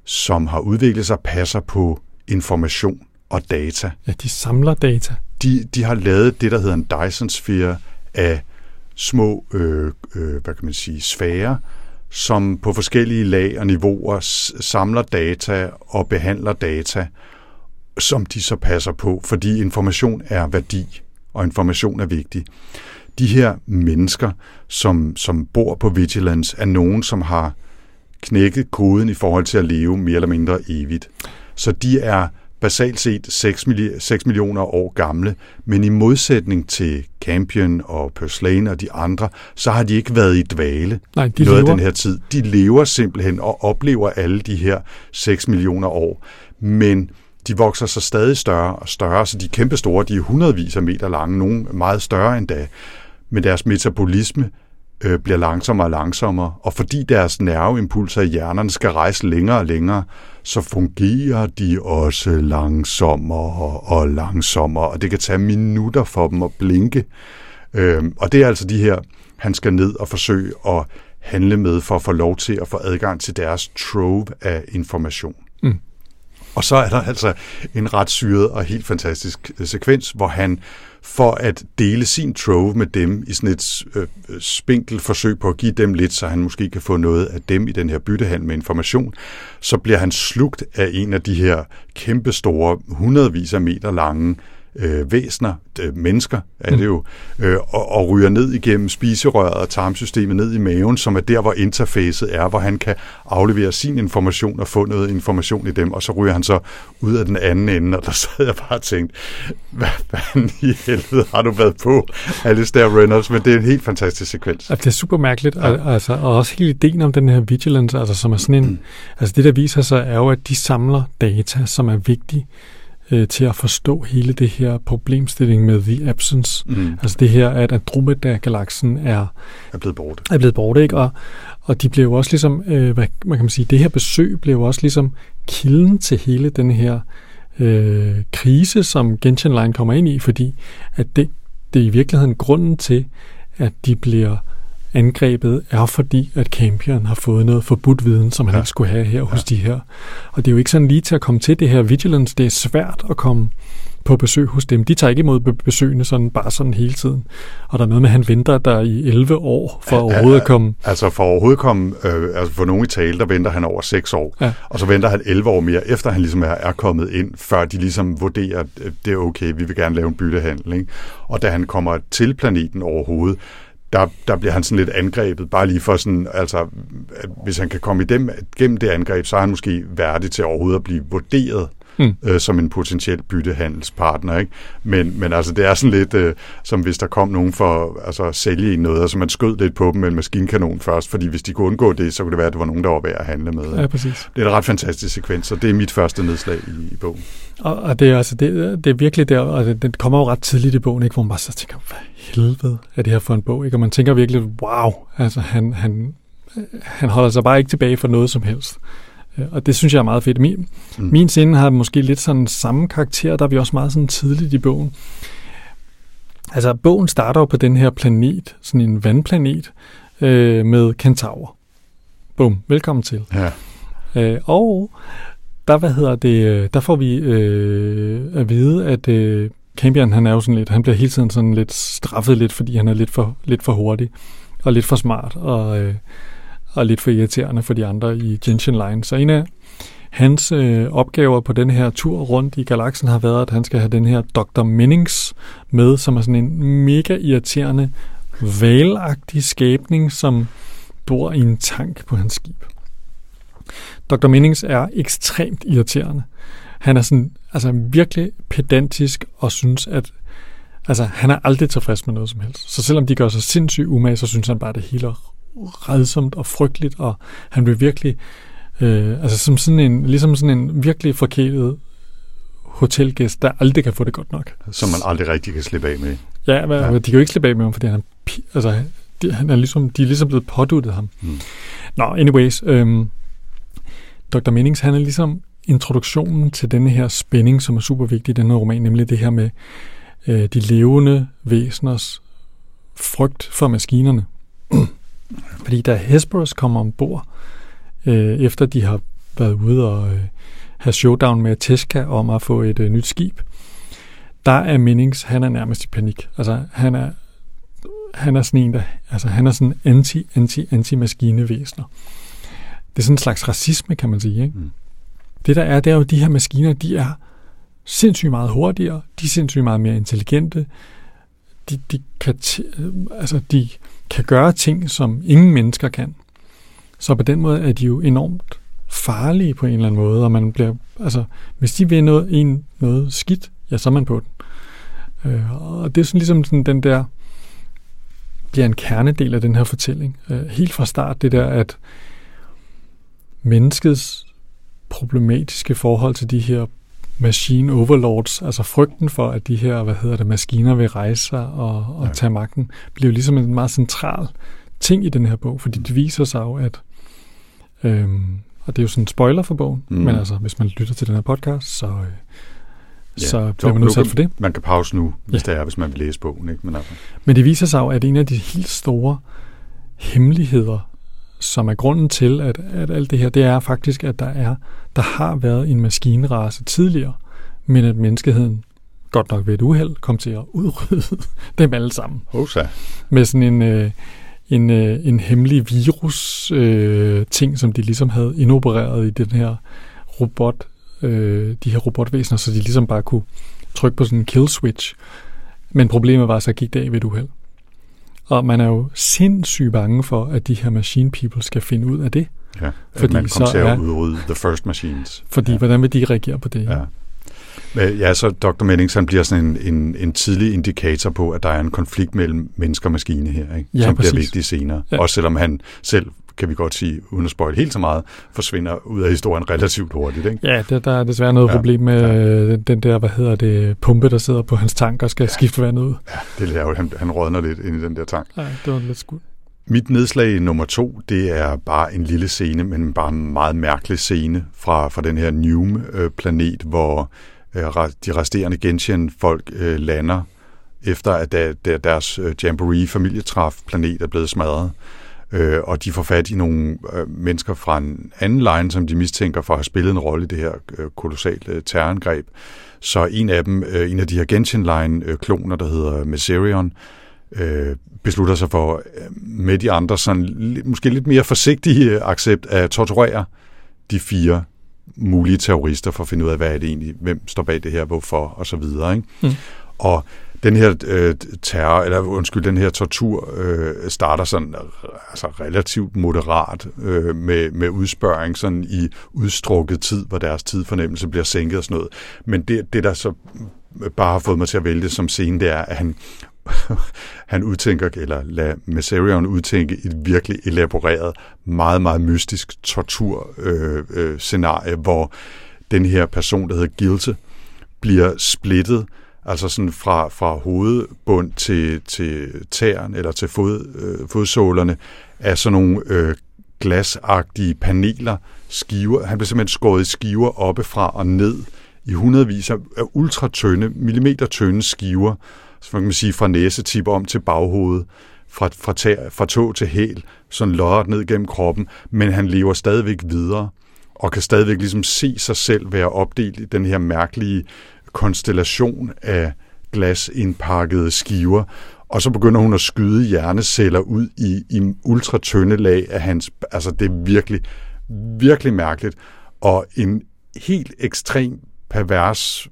som har udviklet sig passer på information og data. Ja, de samler data. De, de har lavet det, der hedder en Dyson-sfære af små, øh, øh, hvad kan man sige, sfærer, som på forskellige lag og niveauer samler data og behandler data, som de så passer på, fordi information er værdi, og information er vigtig. De her mennesker, som, som bor på Vigilance, er nogen, som har knækket koden i forhold til at leve mere eller mindre evigt. Så de er basalt set 6, milli- 6 millioner år gamle, men i modsætning til Campion og Purslane og de andre, så har de ikke været i dvale Nej, de noget lever. af den her tid. De lever simpelthen og oplever alle de her 6 millioner år, men de vokser så stadig større og større, så de er kæmpe store, de er hundredvis af meter lange, nogle meget større end da. Men deres metabolisme øh, bliver langsommere og langsommere, og fordi deres nerveimpulser i hjernerne skal rejse længere og længere, så fungerer de også langsommere og langsommere, og det kan tage minutter for dem at blinke. Øh, og det er altså de her, han skal ned og forsøge at handle med for at få lov til at få adgang til deres trove af information. Mm. Og så er der altså en ret syret og helt fantastisk øh, sekvens, hvor han for at dele sin trove med dem i sådan et øh, spinkelt forsøg på at give dem lidt, så han måske kan få noget af dem i den her byttehandel med information, så bliver han slugt af en af de her kæmpestore, hundredvis af meter lange øh, væsner, øh, mennesker er det jo, øh, og, og ryger ned igennem spiserøret og tarmsystemet ned i maven, som er der, hvor interfacet er, hvor han kan aflevere sin information og få noget information i dem, og så ryger han så ud af den anden ende, og der sad jeg bare og tænkte, hvad fanden i helvede har du været på, Alistair Reynolds, men det er en helt fantastisk sekvens. Det er super mærkeligt, ja. og, altså, og også hele ideen om den her vigilance, altså, som er sådan en, mm. altså det der viser sig, er jo, at de samler data, som er vigtige øh, til at forstå hele det her problemstilling med The Absence. Mm. Altså det her, at Andromeda-galaksen er, er blevet borte. Er blevet borte, ikke? Og, og de blev jo også ligesom, øh, hvad man kan man sige, det her besøg blev også ligesom kilden til hele den her øh, krise, som Genshin Line kommer ind i, fordi at det, det er i virkeligheden grunden til, at de bliver angrebet, er fordi, at Campion har fået noget forbudt viden, som han ja. ikke skulle have her hos ja. de her. Og det er jo ikke sådan lige til at komme til det her Vigilance. Det er svært at komme på besøg hos dem. De tager ikke imod besøgende sådan bare sådan hele tiden. Og der er noget med, at han venter der i 11 år for ja, overhovedet at komme... Altså for overhovedet at komme... Øh, altså for nogen i tale, der venter han over 6 år. Ja. Og så venter han 11 år mere, efter han ligesom er, er kommet ind, før de ligesom vurderer, at det er okay, vi vil gerne lave en byttehandel. Ikke? Og da han kommer til planeten overhovedet, der, der bliver han sådan lidt angrebet, bare lige for sådan, altså, hvis han kan komme i dem, gennem det angreb, så er han måske værdig til overhovedet at blive vurderet mm. øh, som en potentiel byttehandelspartner. Ikke? Men, men altså, det er sådan lidt, øh, som hvis der kom nogen for altså, at sælge i noget, og så man skød lidt på dem med en maskinkanon først, fordi hvis de kunne undgå det, så kunne det være, at det var nogen, der var værd at handle med. Ja, præcis. Det er en ret fantastisk sekvens, og det er mit første nedslag i, i bogen. Og, og det, er, altså, det, det er virkelig der, og det, det kommer jo ret tidligt i bogen, ikke, hvor man bare så tænker, hvad helvede er det her for en bog? Ikke? Og man tænker virkelig, wow, altså han, han, han holder sig bare ikke tilbage for noget som helst. Og det synes jeg er meget fedt. Min, mm. min scene har måske lidt sådan samme karakter, der er vi også meget sådan tidligt i bogen. Altså, bogen starter jo på den her planet, sådan en vandplanet, øh, med kentaurer. Bum, velkommen til. Ja. Øh, og der, hvad hedder det, der får vi øh, at vide, at øh, Campion, han er jo sådan lidt, han bliver hele tiden sådan lidt straffet lidt, fordi han er lidt for, lidt for hurtig, og lidt for smart, og, øh, og lidt for irriterende for de andre i Genshin Line. Så en af hans øh, opgaver på den her tur rundt i galaksen har været, at han skal have den her Dr. Mennings med, som er sådan en mega irriterende, valagtig skabning, som bor i en tank på hans skib. Dr. Mennings er ekstremt irriterende. Han er sådan, altså virkelig pedantisk og synes, at Altså, han er aldrig tilfreds med noget som helst. Så selvom de gør sig sindssygt umage, så synes han bare, at det hele er redsomt og frygteligt, og han vil virkelig, øh, altså som sådan en, ligesom sådan en virkelig forkælet hotelgæst, der aldrig kan få det godt nok. Som man aldrig rigtig kan slippe af med. Ja, men ja. de kan jo ikke slippe af med ham, fordi han er, altså, de, han er ligesom, de er ligesom blevet påduttet ham. Mm. Nå, anyways, øhm, Dr. Mennings, han er ligesom introduktionen til denne her spænding, som er super vigtig i den her roman, nemlig det her med øh, de levende væseners frygt for maskinerne. Fordi da Hesperus kommer ombord, øh, efter de har været ude og øh, have showdown med Teska om at få et øh, nyt skib, der er Mennings, han er nærmest i panik. Altså, han er, han er sådan en, der, altså, han er sådan anti, anti, anti maskinevæsener. Det er sådan en slags racisme, kan man sige. Ikke? Mm. Det der er, det er jo, de her maskiner, de er sindssygt meget hurtigere, de er sindssygt meget mere intelligente, de, de, kan, t- altså, de kan gøre ting, som ingen mennesker kan. Så på den måde er de jo enormt farlige på en eller anden måde, og man bliver, altså, hvis de vil noget, en, noget skidt, ja, så er man på den. Øh, og det er sådan ligesom sådan den der, bliver en kernedel af den her fortælling. Øh, helt fra start, det der, at menneskets problematiske forhold til de her machine overlords, altså frygten for, at de her, hvad hedder det, maskiner vil rejse sig og, og Ja. tage magten, bliver jo ligesom en meget central ting i den her bog, fordi det viser sig jo, at øhm, og det er jo sådan en spoiler for bogen, Mm. men altså, hvis man lytter til den her podcast, så, øh, Ja. så bliver man udsat for det. Man kan pause nu, hvis Ja. det er, hvis man vil læse bogen. Ikke? Men altså, Men det viser sig jo, at en af de helt store hemmeligheder, som er grunden til, at, at alt det her, det er faktisk, at der er, der har været en maskinrace tidligere, men at menneskeheden godt nok ved et uheld kom til at udrydde dem alle sammen. Hosa. Med sådan en, øh, en, øh, en hemmelig virus øh, ting, som de ligesom havde indopereret i den her robot, øh, de her robotvæsener, så de ligesom bare kunne trykke på sådan en kill switch. Men problemet var, så gik det af ved et uheld. Og man er jo sindssygt bange for, at de her machine people skal finde ud af det. Ja. Fordi man kom så til at udrydde The First Machines. Fordi Ja. hvordan vil de reagere på det? Ja. Ja, så Dr. Mennings, han bliver sådan en, en, en tidlig indikator på, at der er en konflikt mellem menneske og maskine her, ikke? Ja, som præcis. bliver vigtig senere. Ja. Også selvom han selv, kan vi godt sige, uden at spoil helt så meget, forsvinder ud af historien relativt hurtigt. Ikke? Ja, der, der er desværre noget Ja, ja, problem med ja. ja. den, der, hvad hedder det, pumpe, der sidder på hans tank og skal ja. skifte vandet ud. Det er jo, han, han rådner lidt ind i den der tank. Ja, det var lidt skud. Mit nedslag nummer to, det er bare en lille scene, men bare en meget mærkelig scene fra, fra den her Nume-planet, hvor øh, de resterende Gentian-folk øh, lander, efter at der, der, deres øh, Jamboree-familietræf-planet er blevet smadret. Øh, og de får fat i nogle øh, mennesker fra en anden line, som de mistænker for at have spillet en rolle i det her øh, kolossalt øh, terrorangreb. Så en af dem, øh, en af de her Gentian-line-kloner, der hedder Meserion, øh, beslutter sig for øh, med de andre sådan måske lidt mere forsigtige øh, accept at torturere de fire mulige terrorister for at finde ud af, hvad er det egentlig, hvem står bag det her, hvorfor og så videre. Ikke? Mm. Og den her øh, terror, eller undskyld, den her tortur øh, starter sådan altså relativt moderat øh, med, med udspørring sådan i udstrukket tid, hvor deres tidfornemmelse bliver sænket og sådan noget. Men det, det der så bare har fået mig til at vælge som scene, det er, at han han udtænker, eller lader Messerion udtænke et virkelig elaboreret, meget, meget mystisk torturscenarie, øh, øh, scenarie, hvor den her person, der hedder Gilte, bliver splittet, altså sådan fra, fra hovedbund til, til tæren, eller til fod, øh, fodsålerne, af sådan nogle øh, glasagtige paneler, skiver. Han bliver simpelthen skåret i skiver oppefra og ned i hundredvis af af ultratynde, millimeter tynde skiver, så man kan sige fra næsetip om til baghovedet, fra, fra, tær, fra tog til hæl, sådan lodret ned gennem kroppen, men han lever stadigvæk videre, og kan stadigvæk ligesom se sig selv være opdelt i den her mærkelige konstellation af glasindpakkede skiver, og så begynder hun at skyde hjerneceller ud i, i ultratynde lag af hans... Altså, det er virkelig, virkelig mærkeligt. Og en helt ekstrem pervers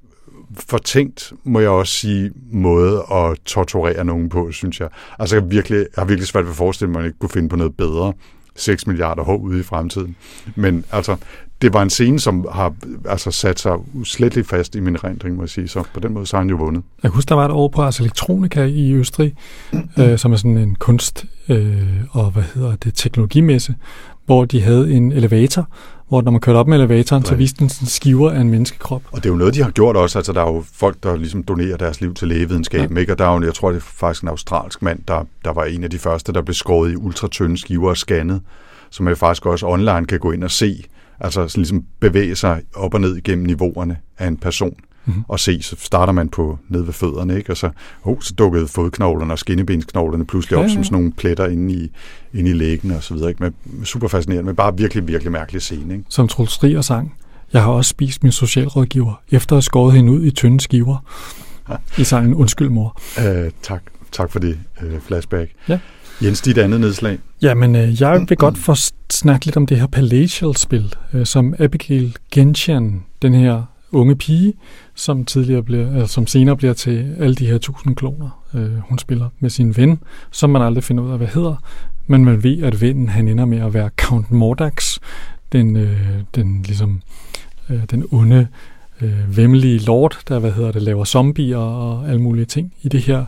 fortænkt, må jeg også sige, måde at torturere nogen på, synes jeg. Altså, jeg, virkelig, jeg har virkelig svært ved at forestille mig, at man ikke kunne finde på noget bedre 6 milliarder år ude i fremtiden. Men altså, det var en scene, som har altså, sat sig slet fast i min rendring, må jeg sige. Så på den måde så har han jo vundet. Jeg husker, der var et år på Ars Electronica i Østrig, øh, som er sådan en kunst- øh, og hvad hedder det, teknologimesse, hvor de havde en elevator, hvor når man kørte op med elevatoren, så viste den sådan skiver af en menneskekrop. Og det er jo noget, de har gjort også. Altså, der er jo folk, der ligesom donerer deres liv til lægevidenskaben, ja. ikke? Og der er jo, jeg tror, det er faktisk en australsk mand, der, der var en af de første, der blev skåret i ultratynde skiver og scannet, som man faktisk også online kan gå ind og se, altså så ligesom bevæge sig op og ned igennem niveauerne af en person mm-hmm. og se, så starter man på ned ved fødderne, ikke? og så, oh, så dukkede fodknoglerne og skinnebensknoglerne pludselig op ja, ja. som sådan nogle pletter inde i, inde i lægen og så videre. Ikke? Men, super fascinerende, men bare virkelig, virkelig mærkelig scene. Ikke? Som Troels Strier sang, jeg har også spist min socialrådgiver, efter at have skåret hende ud i tynde skiver. I sangen Undskyld mor. Uh, tak. tak for det uh, flashback. Ja. Jens, dit andet nedslag? Jamen, øh, jeg vil godt få snakke lidt om det her Palatial-spil, øh, som Abigail Gentian, den her unge pige, som, tidligere bliver, eller som senere bliver til alle de her tusind kloner. Øh, hun spiller med sin ven, som man aldrig finder ud af, hvad hedder, men man ved, at vennen han ender med at være Count Mordax, den, øh, den, ligesom, øh, den onde, øh, vemmelige lord, der hvad hedder det, laver zombier og alle mulige ting i det her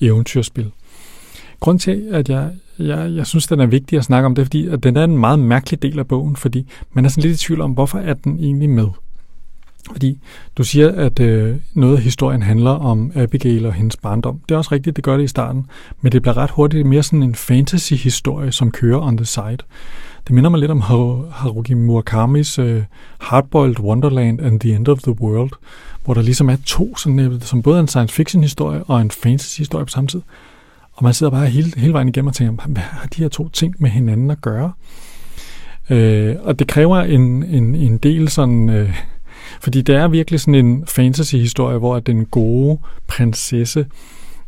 eventyrspil. Grunden til, at jeg, jeg, jeg synes, den er vigtig at snakke om, det er, fordi at den er en meget mærkelig del af bogen, fordi man er sådan lidt i tvivl om, hvorfor er den egentlig med? Fordi du siger, at øh, noget af historien handler om Abigail og hendes barndom. Det er også rigtigt, det gør det i starten, men det bliver ret hurtigt mere sådan en fantasy-historie, som kører on the side. Det minder mig lidt om Haruki Murakamis øh, Hardboiled Wonderland and the End of the World, hvor der ligesom er to, sådan, øh, som både er en science fiction-historie og en fantasy-historie på samme tid. Og man sidder bare hele, hele vejen igennem og tænker, hvad har de her to ting med hinanden at gøre? Øh, og det kræver en, en, en del sådan... Øh, fordi det er virkelig sådan en fantasy-historie, hvor den gode prinsesse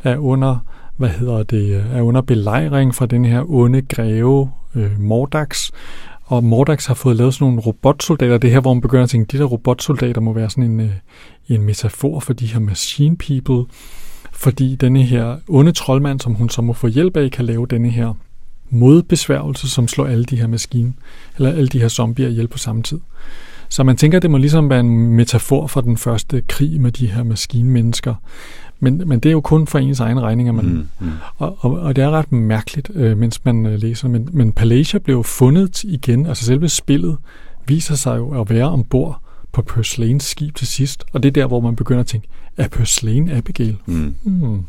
er under, hvad hedder det, er under belejring fra den her onde greve øh, Mordax, og Mordax har fået lavet sådan nogle robotsoldater. Det her, hvor man begynder at tænke, de der robotsoldater må være sådan en, øh, en metafor for de her machine people, fordi denne her onde troldmand, som hun så må få hjælp af, kan lave denne her modbesværgelse, som slår alle de her maskine, eller alle de her zombier ihjel på samme tid. Så man tænker, det må ligesom være en metafor for den første krig med de her maskinmennesker. Men, men det er jo kun for ens egen regning, man, mm, mm. Og, og, og det er ret mærkeligt, øh, mens man øh, læser. Men, men Palacia blev fundet igen, altså selve spillet viser sig jo at være ombord på Purslanes skib til sidst. Og det er der, hvor man begynder at tænke, Purslane Abigail? Mm. Mm.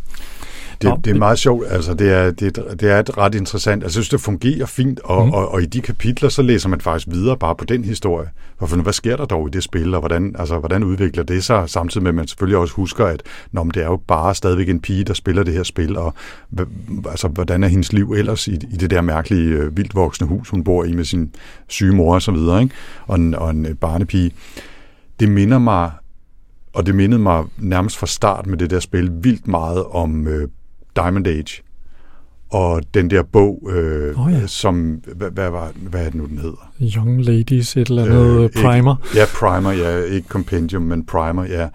Det, det er meget sjovt, altså det er, det, det er et ret interessant, altså jeg synes det fungerer fint, og, mm. og, og i de kapitler, så læser man faktisk videre bare på den historie, for hvad sker der dog i det spil, og hvordan, altså, hvordan udvikler det sig, samtidig med at man selvfølgelig også husker, at når det er jo bare stadigvæk en pige, der spiller det her spil, og altså, hvordan er hendes liv ellers i, i det der mærkelige øh, vildt voksne hus, hun bor i med sin syge mor og så videre, ikke? Og, en, og en barnepige. Det minder mig og det mindede mig nærmest fra start med det der spil vildt meget om øh, Diamond Age. Og den der bog, øh, oh, ja. som, hvad, hvad, var, hvad er det nu, den hedder? Young Ladies, et eller andet øh, Primer. Ikke, ja, Primer, ja, ikke Compendium, men Primer, ja.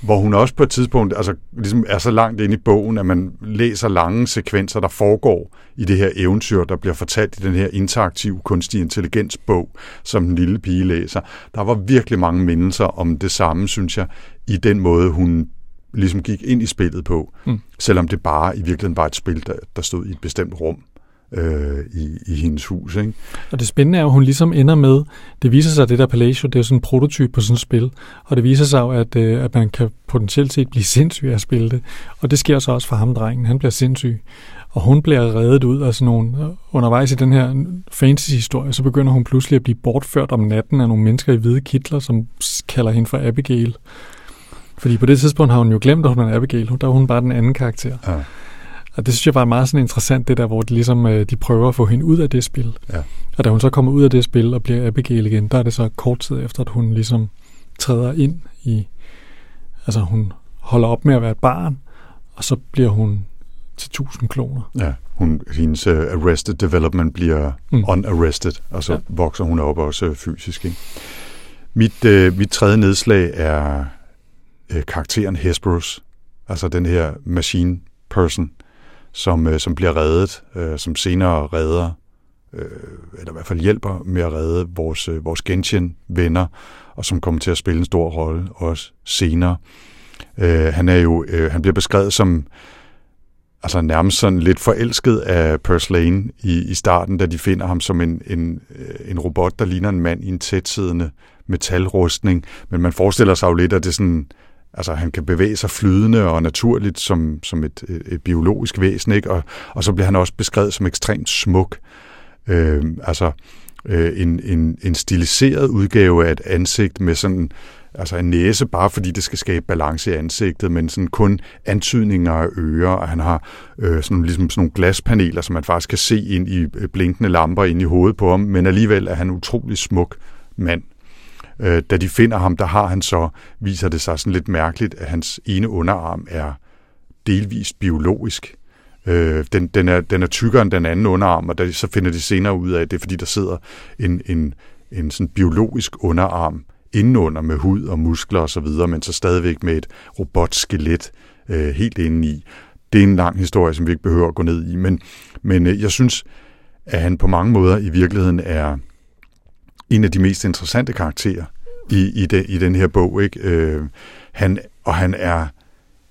Hvor hun også på et tidspunkt altså, ligesom er så langt inde i bogen, at man læser lange sekvenser, der foregår i det her eventyr, der bliver fortalt i den her interaktiv kunstig intelligens bog, som den lille pige læser. Der var virkelig mange mindelser om det samme, synes jeg, i den måde, hun ligesom gik ind i spillet på, mm. selvom det bare i virkeligheden var et spil, der, der stod i et bestemt rum øh, i, i hendes hus. Ikke? Og det spændende er jo, at hun ligesom ender med, det viser sig, at det der Palazzo, det er jo sådan en prototyp på sådan et spil, og det viser sig jo, at, øh, at man kan potentielt set blive sindssyg af at spille det, og det sker så også for ham, drengen, han bliver sindssyg, og hun bliver reddet ud af sådan nogle, undervejs i den her fantasy-historie, så begynder hun pludselig at blive bortført om natten af nogle mennesker i hvide kitler, som kalder hende for Abigail. Fordi på det tidspunkt har hun jo glemt, at hun er Abigail. Der er hun bare den anden karakter. Ja. Og det synes jeg var meget sådan interessant, det der, hvor de, ligesom, øh, de prøver at få hende ud af det spil. Ja. Og da hun så kommer ud af det spil og bliver Abigail igen, der er det så kort tid efter, at hun ligesom træder ind i... Altså hun holder op med at være et barn, og så bliver hun til tusind kloner. Ja, hun, hendes uh, arrested development bliver mm. unarrested, og så ja. vokser hun op også uh, fysisk. Ikke? Mit, uh, mit tredje nedslag er uh, karakteren Hesperus, altså den her machine person, som, øh, som bliver reddet, øh, som senere redder øh, eller i hvert fald hjælper med at redde vores, øh, vores Genshin-venner, og som kommer til at spille en stor rolle også senere. Øh, han er jo, øh, han bliver beskrevet som altså nærmest sådan lidt forelsket af Purslane i, i starten, da de finder ham som en, en, øh, en robot, der ligner en mand i en tætsiddende metalrustning. Men man forestiller sig jo lidt, at det er sådan, altså han kan bevæge sig flydende og naturligt som, som et, øh, et, biologisk væsen, ikke? Og, og så bliver han også beskrevet som ekstremt smuk. Øh, altså øh, en, en, en stiliseret udgave af et ansigt med sådan altså en næse, bare fordi det skal skabe balance i ansigtet, men sådan kun antydninger af ører, og han har øh, sådan, ligesom sådan nogle glaspaneler, som man faktisk kan se ind i øh, blinkende lamper ind i hovedet på ham, men alligevel er han en utrolig smuk mand. Øh, da de finder ham, der har han så, viser det sig sådan lidt mærkeligt, at hans ene underarm er delvist biologisk. Øh, den, den, er, den er tykkere end den anden underarm, og der, så finder de senere ud af, at det er fordi, der sidder en, en, en sådan biologisk underarm indenunder med hud og muskler osv., men så stadigvæk med et robotskelet øh, helt indeni. Det er en lang historie, som vi ikke behøver at gå ned i, men, men øh, jeg synes, at han på mange måder i virkeligheden er en af de mest interessante karakterer i, i, de, i den her bog. Ikke? Øh, han, og han er,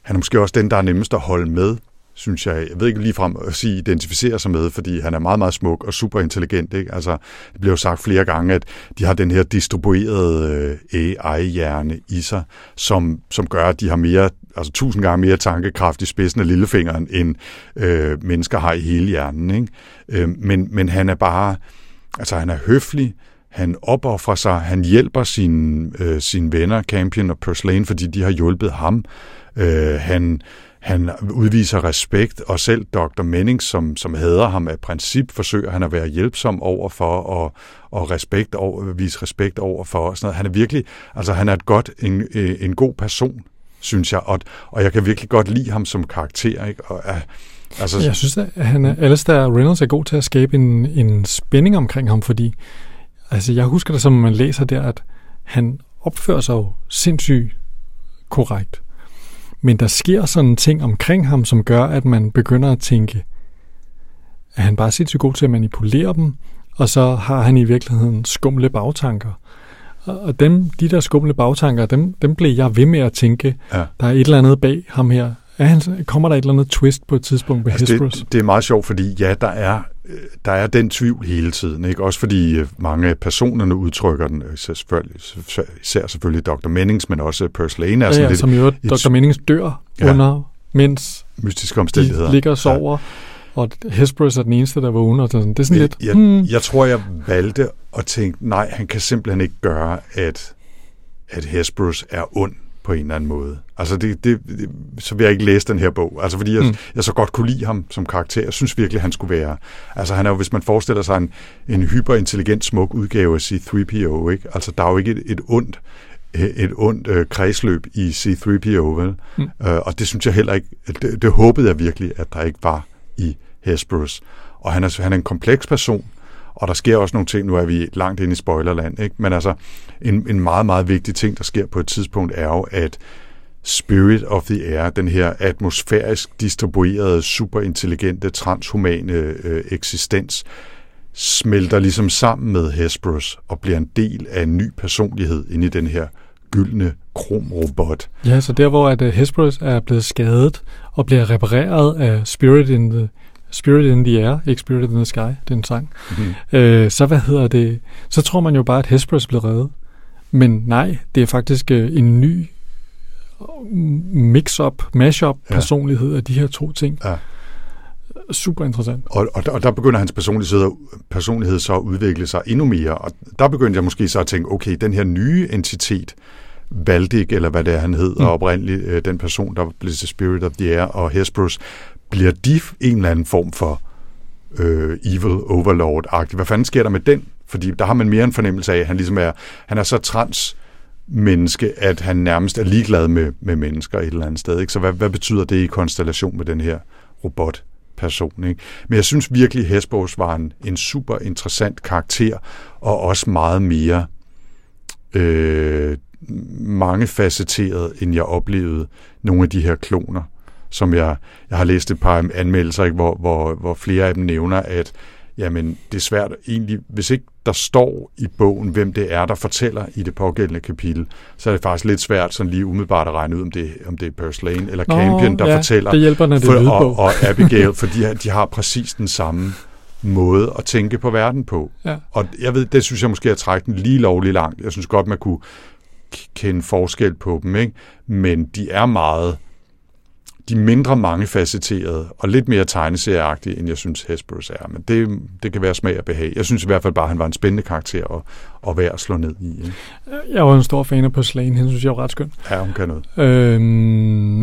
han er måske også den, der er nemmest at holde med synes jeg, jeg ved ikke lige frem at sige, identificere sig med, fordi han er meget, meget smuk og super intelligent. Ikke? Altså, det bliver jo sagt flere gange, at de har den her distribuerede øh, AI-hjerne i sig, som, som gør, at de har mere, altså tusind gange mere tankekraft i spidsen af lillefingeren, end øh, mennesker har i hele hjernen. Ikke? Øh, men, men han er bare, altså han er høflig, han opoffrer sig, han hjælper sine, øh, sine venner, Campion og Purslane, fordi de har hjulpet ham. Øh, han han udviser respekt, og selv Dr. Mennings, som, som hader ham af princip, forsøger han at være hjælpsom over for og, og respekt over, vise respekt over for. Og sådan noget. Han er virkelig, altså han er et godt, en, øh, en god person, synes jeg, og, og jeg kan virkelig godt lide ham som karakter. Ikke? Og, altså, jeg synes, at han er, Alistair Reynolds er god til at skabe en, en spænding omkring ham, fordi altså, jeg husker det, som man læser der, at han opfører sig jo sindssygt korrekt. Men der sker sådan ting omkring ham, som gør, at man begynder at tænke, at han bare er sindssygt god til at manipulere dem, og så har han i virkeligheden skumle bagtanker. Og dem, de der skumle bagtanker, dem, dem blev jeg ved med at tænke, ja. der er et eller andet bag ham her. Er han, kommer der et eller andet twist på et tidspunkt med altså Hesperus? Det, det er meget sjovt, fordi ja, der er, der er den tvivl hele tiden. Ikke? Også fordi øh, mange af personerne udtrykker den, øh, selvfølgelig, især selvfølgelig Dr. Mennings, men også Percy Lane. Er ja, ja, lidt, som jo Dr. Mennings dør ja, under, mens mystiske omstændigheder. de ligger og sover. Ja. Og Hesperus er den eneste, der vågner. Og sådan. Det er sådan jeg, lidt... Jeg, hmm. jeg tror, jeg valgte at tænke, nej, han kan simpelthen ikke gøre, at, at Hesperus er ond på en eller anden måde. Altså, det, det, det, så vil jeg ikke læse den her bog. Altså, fordi jeg, mm. jeg så godt kunne lide ham som karakter. Jeg synes virkelig, han skulle være... Altså, han er jo, hvis man forestiller sig en, en hyperintelligent, smuk udgave af C-3PO, ikke? Altså, der er jo ikke et, et ondt et ondt øh, kredsløb i C-3PO, vel? Mm. Øh, og det synes jeg heller ikke... Det, det håbede jeg virkelig, at der ikke var i Hesperus. Og han er, han er en kompleks person, og der sker også nogle ting, nu er vi langt inde i spoilerland, ikke? men altså en, en meget, meget vigtig ting, der sker på et tidspunkt, er jo, at Spirit of the Air, den her atmosfærisk distribuerede, superintelligente, transhumane øh, eksistens, smelter ligesom sammen med Hesperus og bliver en del af en ny personlighed inde i den her gyldne kromrobot. Ja, så der hvor at øh, Hesperus er blevet skadet og bliver repareret af Spirit in the Spirit in the Air, ikke Spirit in the Sky, det er en sang. Mm-hmm. Øh, så hvad hedder det? Så tror man jo bare, at Hesperus blev reddet. Men nej, det er faktisk øh, en ny mix-up, mash-up ja. personlighed af de her to ting. Ja. Super interessant. Og, og, og der begynder hans personlighed, personlighed så at udvikle sig endnu mere. Og der begyndte jeg måske så at tænke, okay, den her nye entitet, Valdik, eller hvad det er, han hed, mm. og oprindeligt øh, den person, der blev til Spirit of the Air, og Hesperus, bliver de en eller anden form for øh, evil overlord-agtig? Hvad fanden sker der med den? Fordi der har man mere en fornemmelse af, at han ligesom er, han er så trans menneske, at han nærmest er ligeglad med, med mennesker et eller andet sted. Ikke? Så hvad, hvad betyder det i konstellation med den her robot? person. Ikke? Men jeg synes virkelig, at Hesbos var en, en super interessant karakter, og også meget mere øh, mangefacetteret, end jeg oplevede nogle af de her kloner som jeg, jeg har læst et par anmeldelser, ikke, hvor, hvor, hvor flere af dem nævner, at jamen det er svært egentlig, hvis ikke der står i bogen, hvem det er, der fortæller i det pågældende kapitel, så er det faktisk lidt svært sådan lige umiddelbart at regne ud, om det, om det er Percy Lane eller Nå, Campion, der ja, fortæller. det hjælper, når det er for, og, og Abigail, for de, har- de har præcis den samme måde at tænke på verden på. Ja. Og jeg ved, det synes jeg måske er trække den lige lovlig langt. Jeg synes godt, man kunne kende forskel på dem, ikke? men de er meget de mindre mangefacetterede og lidt mere tegneserieagtige, end jeg synes Hesperus er. Men det, det kan være smag og behag. Jeg synes i hvert fald bare, at han var en spændende karakter at, at være at slå ned i. Ikke? Jeg var en stor fan af på Slane, hende synes jeg var ret skøn. Ja, hun kan noget. Øhm,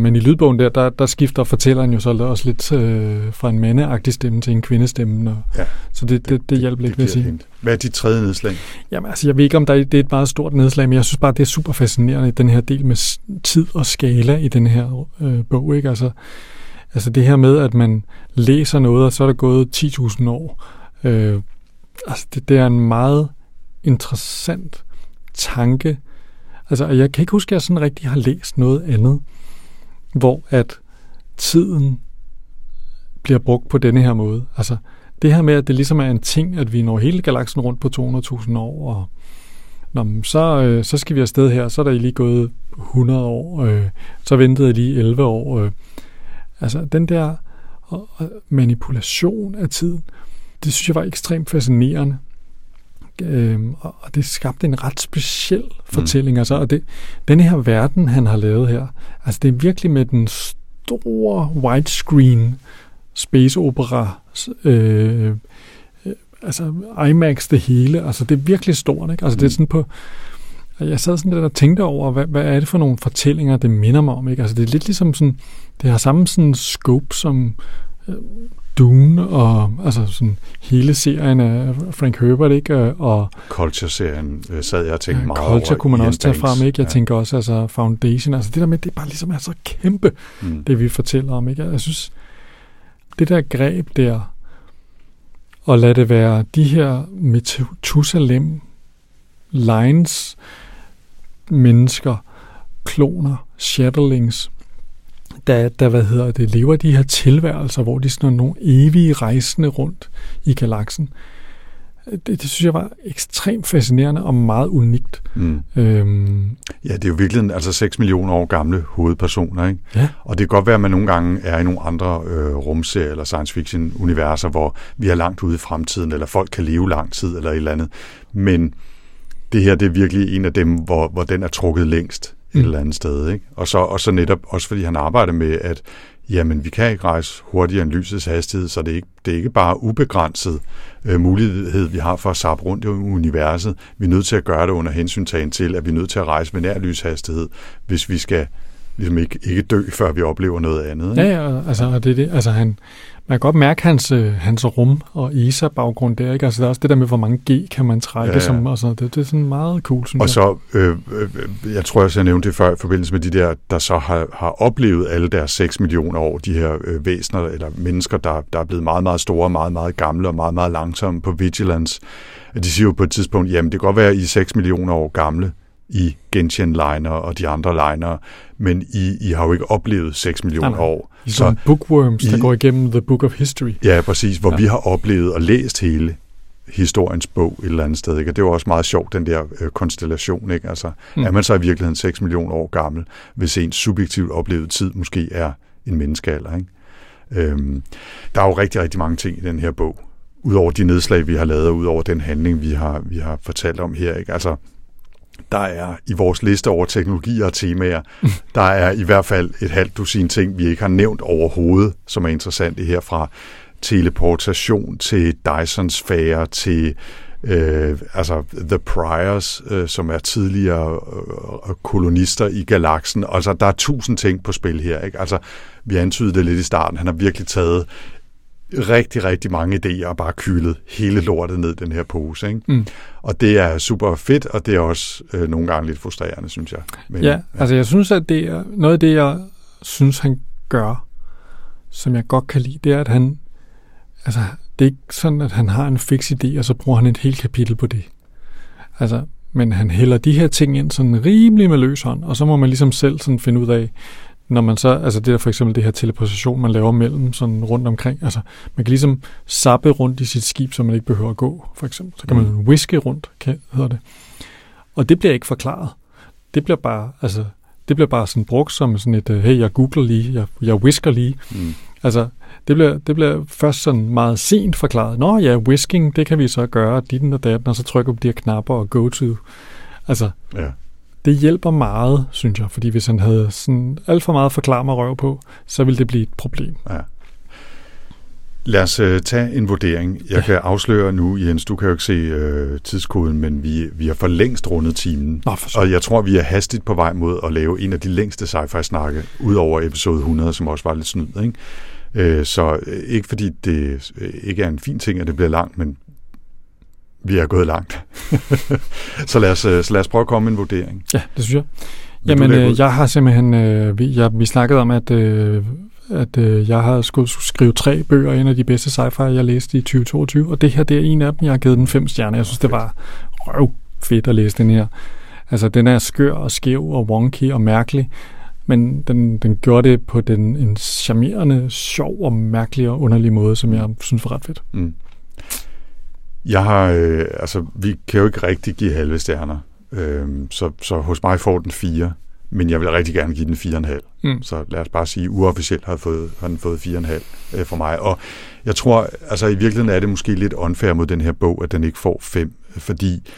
men i lydbogen der, der, der skifter fortælleren jo så også lidt øh, fra en mandeagtig stemme til en kvindestemme. Og, Ja, så det, det, det hjælper lidt, vil jeg sige. hint. Hvad er dit tredje nedslag? Jamen, altså, jeg ved ikke, om der er, det er et meget stort nedslag, men jeg synes bare, det er super fascinerende den her del med tid og skala i den her øh, bog. Ikke? Altså, altså det her med, at man læser noget, og så er der gået 10.000 år. Øh, altså det, det er en meget interessant tanke. Altså, jeg kan ikke huske, at jeg sådan rigtig har læst noget andet, hvor at tiden bliver brugt på denne her måde. Altså, det her med, at det ligesom er en ting, at vi når hele galaksen rundt på 200.000 år, og Nå, så, øh, så skal vi afsted her, så er der lige gået 100 år, øh, så ventede jeg lige 11 år. Øh. Altså, den der manipulation af tiden, det synes jeg var ekstremt fascinerende. Øhm, og det skabte en ret speciel fortælling. Altså, og det, den her verden, han har lavet her, altså det er virkelig med den store widescreen space opera øh, øh, altså IMAX det hele, altså det er virkelig stort, ikke? Altså det er sådan på, jeg sad sådan lidt og tænkte over, hvad, hvad er det for nogle fortællinger, det minder mig om, ikke? Altså det er lidt ligesom sådan, det har samme sådan scope som øh, Dune og altså sådan hele serien af Frank Herbert, ikke? Og Culture-serien øh, sad jeg og tænkte ja, meget Culture over. kunne man Ian også tage frem, ikke? Jeg ja. tænker også, altså Foundation, altså det der med, det er bare ligesom er så kæmpe, mm. det vi fortæller om. Ikke? Jeg synes, det der greb der, og lad det være de her Methusalem lines mennesker, kloner, shadowlings, der, der hvad hedder det, lever de her tilværelser, hvor de sådan er nogle evige rejsende rundt i galaksen. Det, det synes jeg var ekstremt fascinerende og meget unikt. Mm. Øhm, Ja, det er jo virkelig altså 6 millioner år gamle hovedpersoner, ikke? ja, Og det kan godt være, at man nogle gange er i nogle andre øh, rumserier eller science fiction universer, hvor vi er langt ude i fremtiden, eller folk kan leve lang tid eller et eller andet. Men det her, det er virkelig en af dem, hvor, hvor den er trukket længst et Mm. eller andet sted. Ikke? Og, så, og så netop også fordi han arbejder med, at jamen, vi kan ikke rejse hurtigere end lysets hastighed, så det er ikke, det er ikke bare ubegrænset øh, mulighed, vi har for at sappe rundt i universet. Vi er nødt til at gøre det under hensyntagen til, at vi er nødt til at rejse med nær lyshastighed, hvis vi skal ligesom ikke, ikke dø, før vi oplever noget andet. Ikke? Ja, ja, altså, og det, det, altså han, man kan godt mærke hans, øh, hans rum og ISA-baggrund der, ikke? Altså der er også det der med, hvor mange G kan man trække, Ja, ja. Som, altså, det, det er sådan meget cool, synes Og jeg. så, øh, øh, jeg tror også, jeg nævnte det før i forbindelse med de der, der så har, har oplevet alle deres 6 millioner år, de her øh, væsener eller mennesker, der, der er blevet meget, meget store, meget, meget gamle og meget, meget langsomme på Vigilance. At De siger jo på et tidspunkt, jamen det kan godt være, at I er 6 millioner år gamle i Gentian liner og de andre liner, men I, I har jo ikke oplevet 6 millioner Nej, nej. år. Som bookworms, der I- går igennem The Book of History. Ja, præcis, hvor ja. Vi har oplevet og læst hele historiens bog et eller andet sted. Ikke? Og det var også meget sjovt, den der øh, konstellation. Ikke? Altså. Mm. Er man så i virkeligheden 6 millioner år gammel, hvis ens subjektivt oplevede tid måske er en menneskealder. Ikke? Øhm, der er jo rigtig, rigtig mange ting i den her bog. Udover de nedslag, vi har lavet, og udover den handling, vi har, vi har fortalt om her. Ikke? Altså, der er i vores liste over teknologier og temaer, der er i hvert fald et halvt dusin ting, vi ikke har nævnt overhovedet, som er interessante her fra teleportation til Dyson-sfære til øh, altså The Priors, øh, som er tidligere øh, kolonister i galaksen. Altså, der er tusind ting på spil her. Ikke? Altså, vi antydede det lidt i starten. Han har virkelig taget rigtig, rigtig mange idéer og bare kyldet hele lortet ned den her pose. Ikke? Mm. Og det er super fedt, og det er også øh, nogle gange lidt frustrerende, synes jeg. Men, Ja, altså jeg synes, at det er noget af det, jeg synes, han gør, som jeg godt kan lide, det er, at han, altså det er ikke sådan, at han har en fix idé, og så bruger han et helt kapitel på det. Altså, men han hælder de her ting ind sådan rimelig med løs hånd, og så må man ligesom selv sådan finde ud af, når man så, altså det der for eksempel det her teleportation, man laver mellem sådan rundt omkring, altså man kan ligesom sappe rundt i sit skib, så man ikke behøver at gå, for eksempel. Så kan man Mm. whiske rundt, kan, hedder det. Og det bliver ikke forklaret. Det bliver bare, altså, det bliver bare sådan brugt som sådan et, øh, hey, jeg googler lige, jeg, jeg whisker lige. Mm. Altså, det bliver, det bliver først sådan meget sent forklaret. Nå ja, whisking, det kan vi så gøre, ditten og datten, og så trykker vi på de her knapper og go to. Altså, Ja. Det hjælper meget, synes jeg, fordi hvis han havde sådan alt for meget forklar mig røv på, så ville det blive et problem. Ja. Lad os uh, tage en vurdering. Jeg Ja. kan afsløre nu, Jens, du kan jo ikke se uh, tidskoden, men vi, vi har for længst rundet timen. Nå. Og jeg tror, vi er hastigt på vej mod at lave en af de længste sci-fi-snakke, ud over episode 100, som også var lidt snyd. Ikke? Øh, så øh, ikke fordi det øh, ikke er en fin ting, at det bliver langt, men vi er gået langt. så, lad os, øh, så lad os prøve at komme med en vurdering. Ja, det synes jeg. Jamen, øh, jeg har simpelthen, øh, vi, jeg, vi snakkede om, at, øh, at øh, jeg har skulle skrive tre bøger, en af de bedste sci-fi, jeg læste i 2022, og det her, det er en af dem, jeg har givet den fem stjerner. Jeg synes, det var røv fedt at læse den her. Altså, den er skør og skæv og wonky og mærkelig, men den, den gjorde det på den, en charmerende, sjov og mærkelig og underlig måde, som jeg synes var ret fedt. Mm. Jeg har, øh, altså, vi kan jo ikke rigtig give halve stjerner, øh, så, så hos mig får den fire, men jeg vil rigtig gerne give den fire og en halv. Mm. Så lad os bare sige, uofficielt har, fået, har den fået fire og en halv øh, for mig. Og jeg tror, altså i virkeligheden er det måske lidt unfair mod den her bog, at den ikke får fem, fordi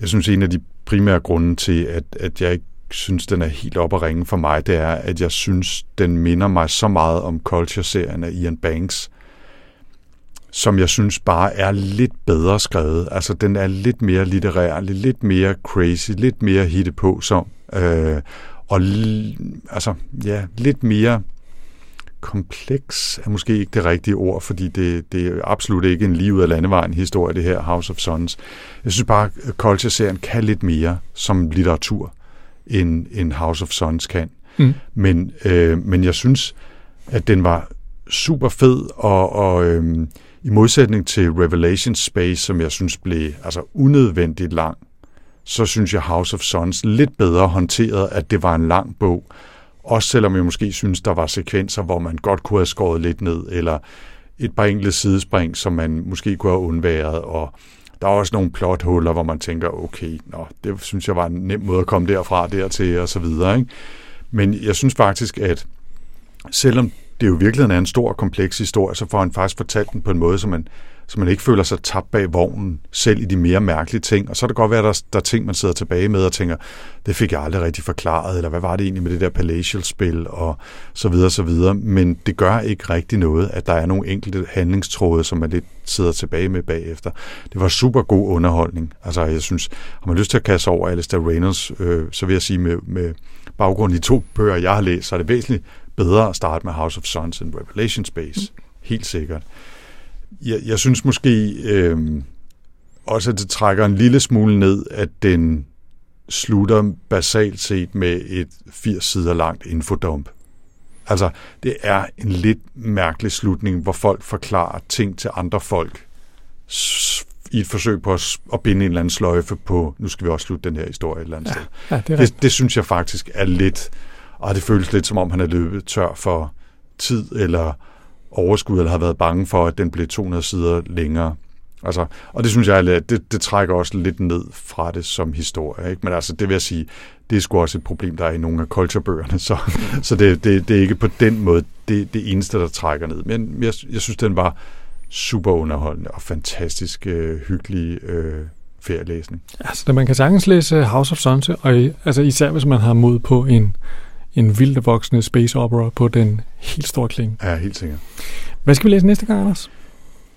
jeg synes, en af de primære grunde til, at, at jeg ikke synes, den er helt op at ringe for mig, det er, at jeg synes, den minder mig så meget om Culture-serien af Ian Banks, som jeg synes bare er lidt bedre skrevet. Altså, den er lidt mere litterær, lidt mere crazy, lidt mere hitte på som, øh, og altså, ja, lidt mere kompleks er måske ikke det rigtige ord, fordi det, det er absolut ikke en ud af landevejen historie, det her House of Sons. Jeg synes bare, at Culture-serien kan lidt mere som litteratur, end, end House of Sons kan. Mm. Men, øh, men jeg synes, at den var super fed, og, og øh, i modsætning til Revelation Space, som jeg synes blev altså unødvendigt lang, så synes jeg House of Sons lidt bedre håndteret, at det var en lang bog. Også selvom jeg måske synes, der var sekvenser, hvor man godt kunne have skåret lidt ned, eller et par enkelte sidespring, som man måske kunne have undværet, og der er også nogle plothuller, hvor man tænker, okay, nå, det synes jeg var en nem måde at komme derfra, dertil, og så videre. Ikke? Men jeg synes faktisk, at selvom det jo i virkeligheden er en stor og kompleks historie, så får han faktisk fortalt den på en måde, så man, så man ikke føler sig tabt bag vognen, selv i de mere mærkelige ting. Og så er det godt være, at der, der er ting, man sidder tilbage med og tænker, det fik jeg aldrig rigtig forklaret, eller hvad var det egentlig med det der Palatial-spil, og så videre, så videre. Men det gør ikke rigtig noget, at der er nogle enkelte handlingstråde, som man lidt sidder tilbage med bagefter. Det var super god underholdning. Altså, jeg synes, har man lyst til at kaste over Alistair Reynolds, øh, så vil jeg sige, med, med baggrund i to bøger, jeg har læst, så er det væsentligt bedre at starte med House of Sons end Revelation Space. Mm. Helt sikkert. Jeg, jeg synes måske øh, også, at det trækker en lille smule ned, at den slutter basalt set med et 80 sider langt infodump. Altså, det er en lidt mærkelig slutning, hvor folk forklarer ting til andre folk i et forsøg på at, binde en eller anden sløjfe på, nu skal vi også slutte den her historie et eller andet Ja, sted. ja det. Det, det synes jeg faktisk er lidt, og det føles lidt som om, han er løbet tør for tid eller overskud, eller har været bange for, at den blev 200 sider længere. Altså, og det synes jeg, det, det trækker også lidt ned fra det som historie. Ikke? Men altså, det vil jeg sige, det er sgu også et problem, der er i nogle af culturebøgerne, så, så det, det, det er ikke på den måde det, det eneste, der trækker ned. Men jeg, jeg synes, den var super underholdende og fantastisk øh, hyggelig øh, ferielæsning. Altså, man kan sagtens læse House of Sunset, og i- altså, især hvis man har mod på en, en vildt voksende space opera på den helt store kling. Ja, helt sikkert. Hvad skal vi læse næste gang, Anders?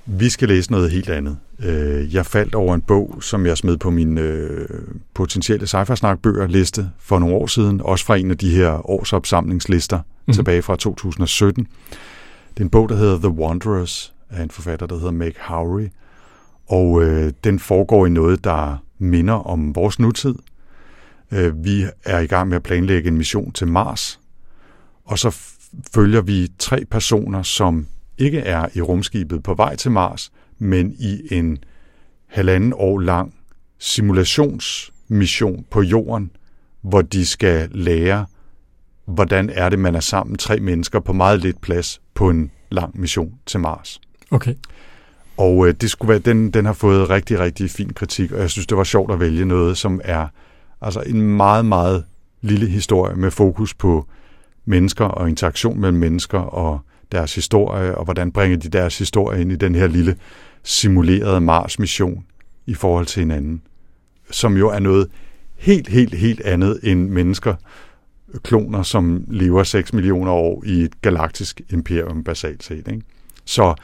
Vi skal læse noget helt andet. Øh, Jeg faldt over en bog, som jeg smed på min øh, potentielle sci snak liste for nogle år siden, også fra en af de her årsopsamlingslister Mhm. mm. tilbage fra 2017. Det er en bog, der hedder The Wanderers, af en forfatter, der hedder Meg Howry, og øh, den foregår i noget, der minder om vores nutid. Øh, vi er i gang med at planlægge en mission til Mars, og så følger vi tre personer, som ikke er i rumskibet på vej til Mars, men i en halvanden år lang simulationsmission på jorden, hvor de skal lære, hvordan er det, man er sammen tre mennesker på meget lidt plads på en lang mission til Mars. Okay. Og øh, det skulle være, den, den har fået rigtig, rigtig fin kritik, og jeg synes, det var sjovt at vælge noget, som er altså en meget, meget lille historie med fokus på mennesker og interaktion mellem mennesker og deres historie, og hvordan bringer de deres historie ind i den her lille simulerede Mars-mission i forhold til hinanden, som jo er noget helt, helt, helt andet end mennesker, kloner, som lever 6 millioner år i et galaktisk imperium basalt set. Ikke? Så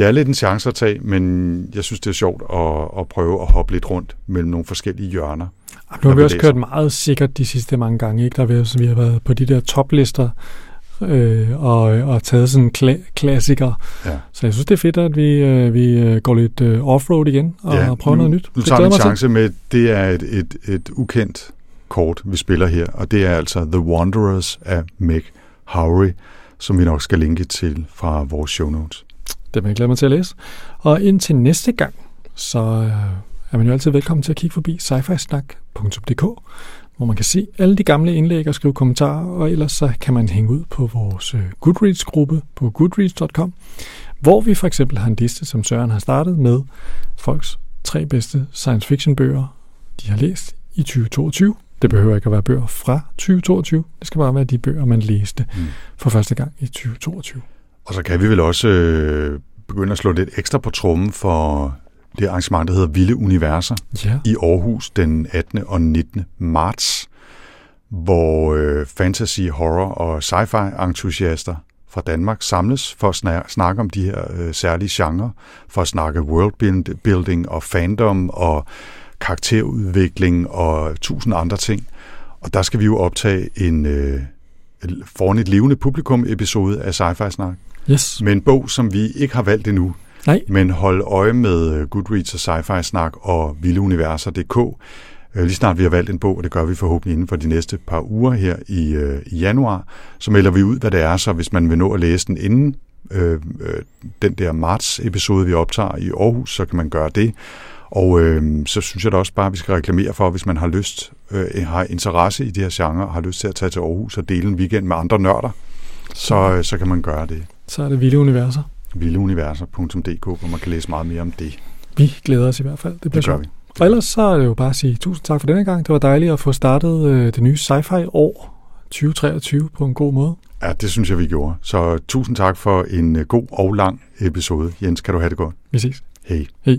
det er lidt en chance at tage, men jeg synes, det er sjovt at, at prøve at hoppe lidt rundt mellem nogle forskellige hjørner. Nu har vi også kørt meget sikkert de sidste mange gange. Ikke? Der vi, vi har været på de der toplister øh, og, og taget sådan kla- klassikere. Ja. Så jeg synes, det er fedt, at vi, øh, vi øh, går lidt øh, offroad igen og ja, prøver nu, noget nyt. Nu tager vi en chance til. med, det er et, et, et ukendt kort, vi spiller her, og det er altså The Wanderers af Meg Howry, som vi nok skal linke til fra vores show notes. Det vil jeg glæde mig til at læse. Og indtil næste gang, så øh, er man jo altid velkommen til at kigge forbi sci-fi-snak.dk, hvor man kan se alle de gamle indlæg og skrive kommentarer, og ellers så kan man hænge ud på vores øh, Goodreads-gruppe på goodreads.com, hvor vi for eksempel har en liste, som Søren har startet med folks tre bedste science fiction bøger, de har læst i 2022. Det behøver ikke at være bøger fra 2022. Det skal bare være de bøger, man læste mm. for første gang i 2022. Og så kan vi vel også øh, begynde at slå lidt ekstra på trummen for det arrangement, der hedder Vilde Universer ja. i Aarhus den 18. og 19. marts, hvor øh, fantasy, horror og sci-fi entusiaster fra Danmark samles for at snakke om de her øh, særlige genrer, for at snakke worldbuilding og fandom og karakterudvikling og tusind andre ting. Og der skal vi jo optage en øh, foran et levende publikum episode af Sci-Fi Snak. Yes. Med en bog, som vi ikke har valgt endnu. Nej. Men hold øje med øh, Goodreads og Sci-Fi Snak og vildeuniverser.dk. Øh, lige snart vi har valgt en bog, og det gør vi forhåbentlig inden for de næste par uger her i, øh, i januar, så melder vi ud, hvad det er, så hvis man vil nå at læse den inden øh, øh, den der marts-episode, vi optager i Aarhus, så kan man gøre det. Og øh, så synes jeg da også bare, at vi skal reklamere for, hvis man har lyst, øh, har interesse i de her genre, og har lyst til at tage til Aarhus og dele en weekend med andre nørder, så, så kan man gøre det. Så er det Vilde Universer. Vildeuniverser.dk, hvor man kan læse meget mere om det. Vi glæder os i hvert fald. Det, bliver det gør vi. Og ellers så er det jo bare at sige tusind tak for denne gang. Det var dejligt at få startet øh, det nye sci-fi år 2023 på en god måde. Ja, det synes jeg, vi gjorde. Så tusind tak for en øh, god og lang episode. Jens, kan du have det godt? Vi ses. Hej. Hej.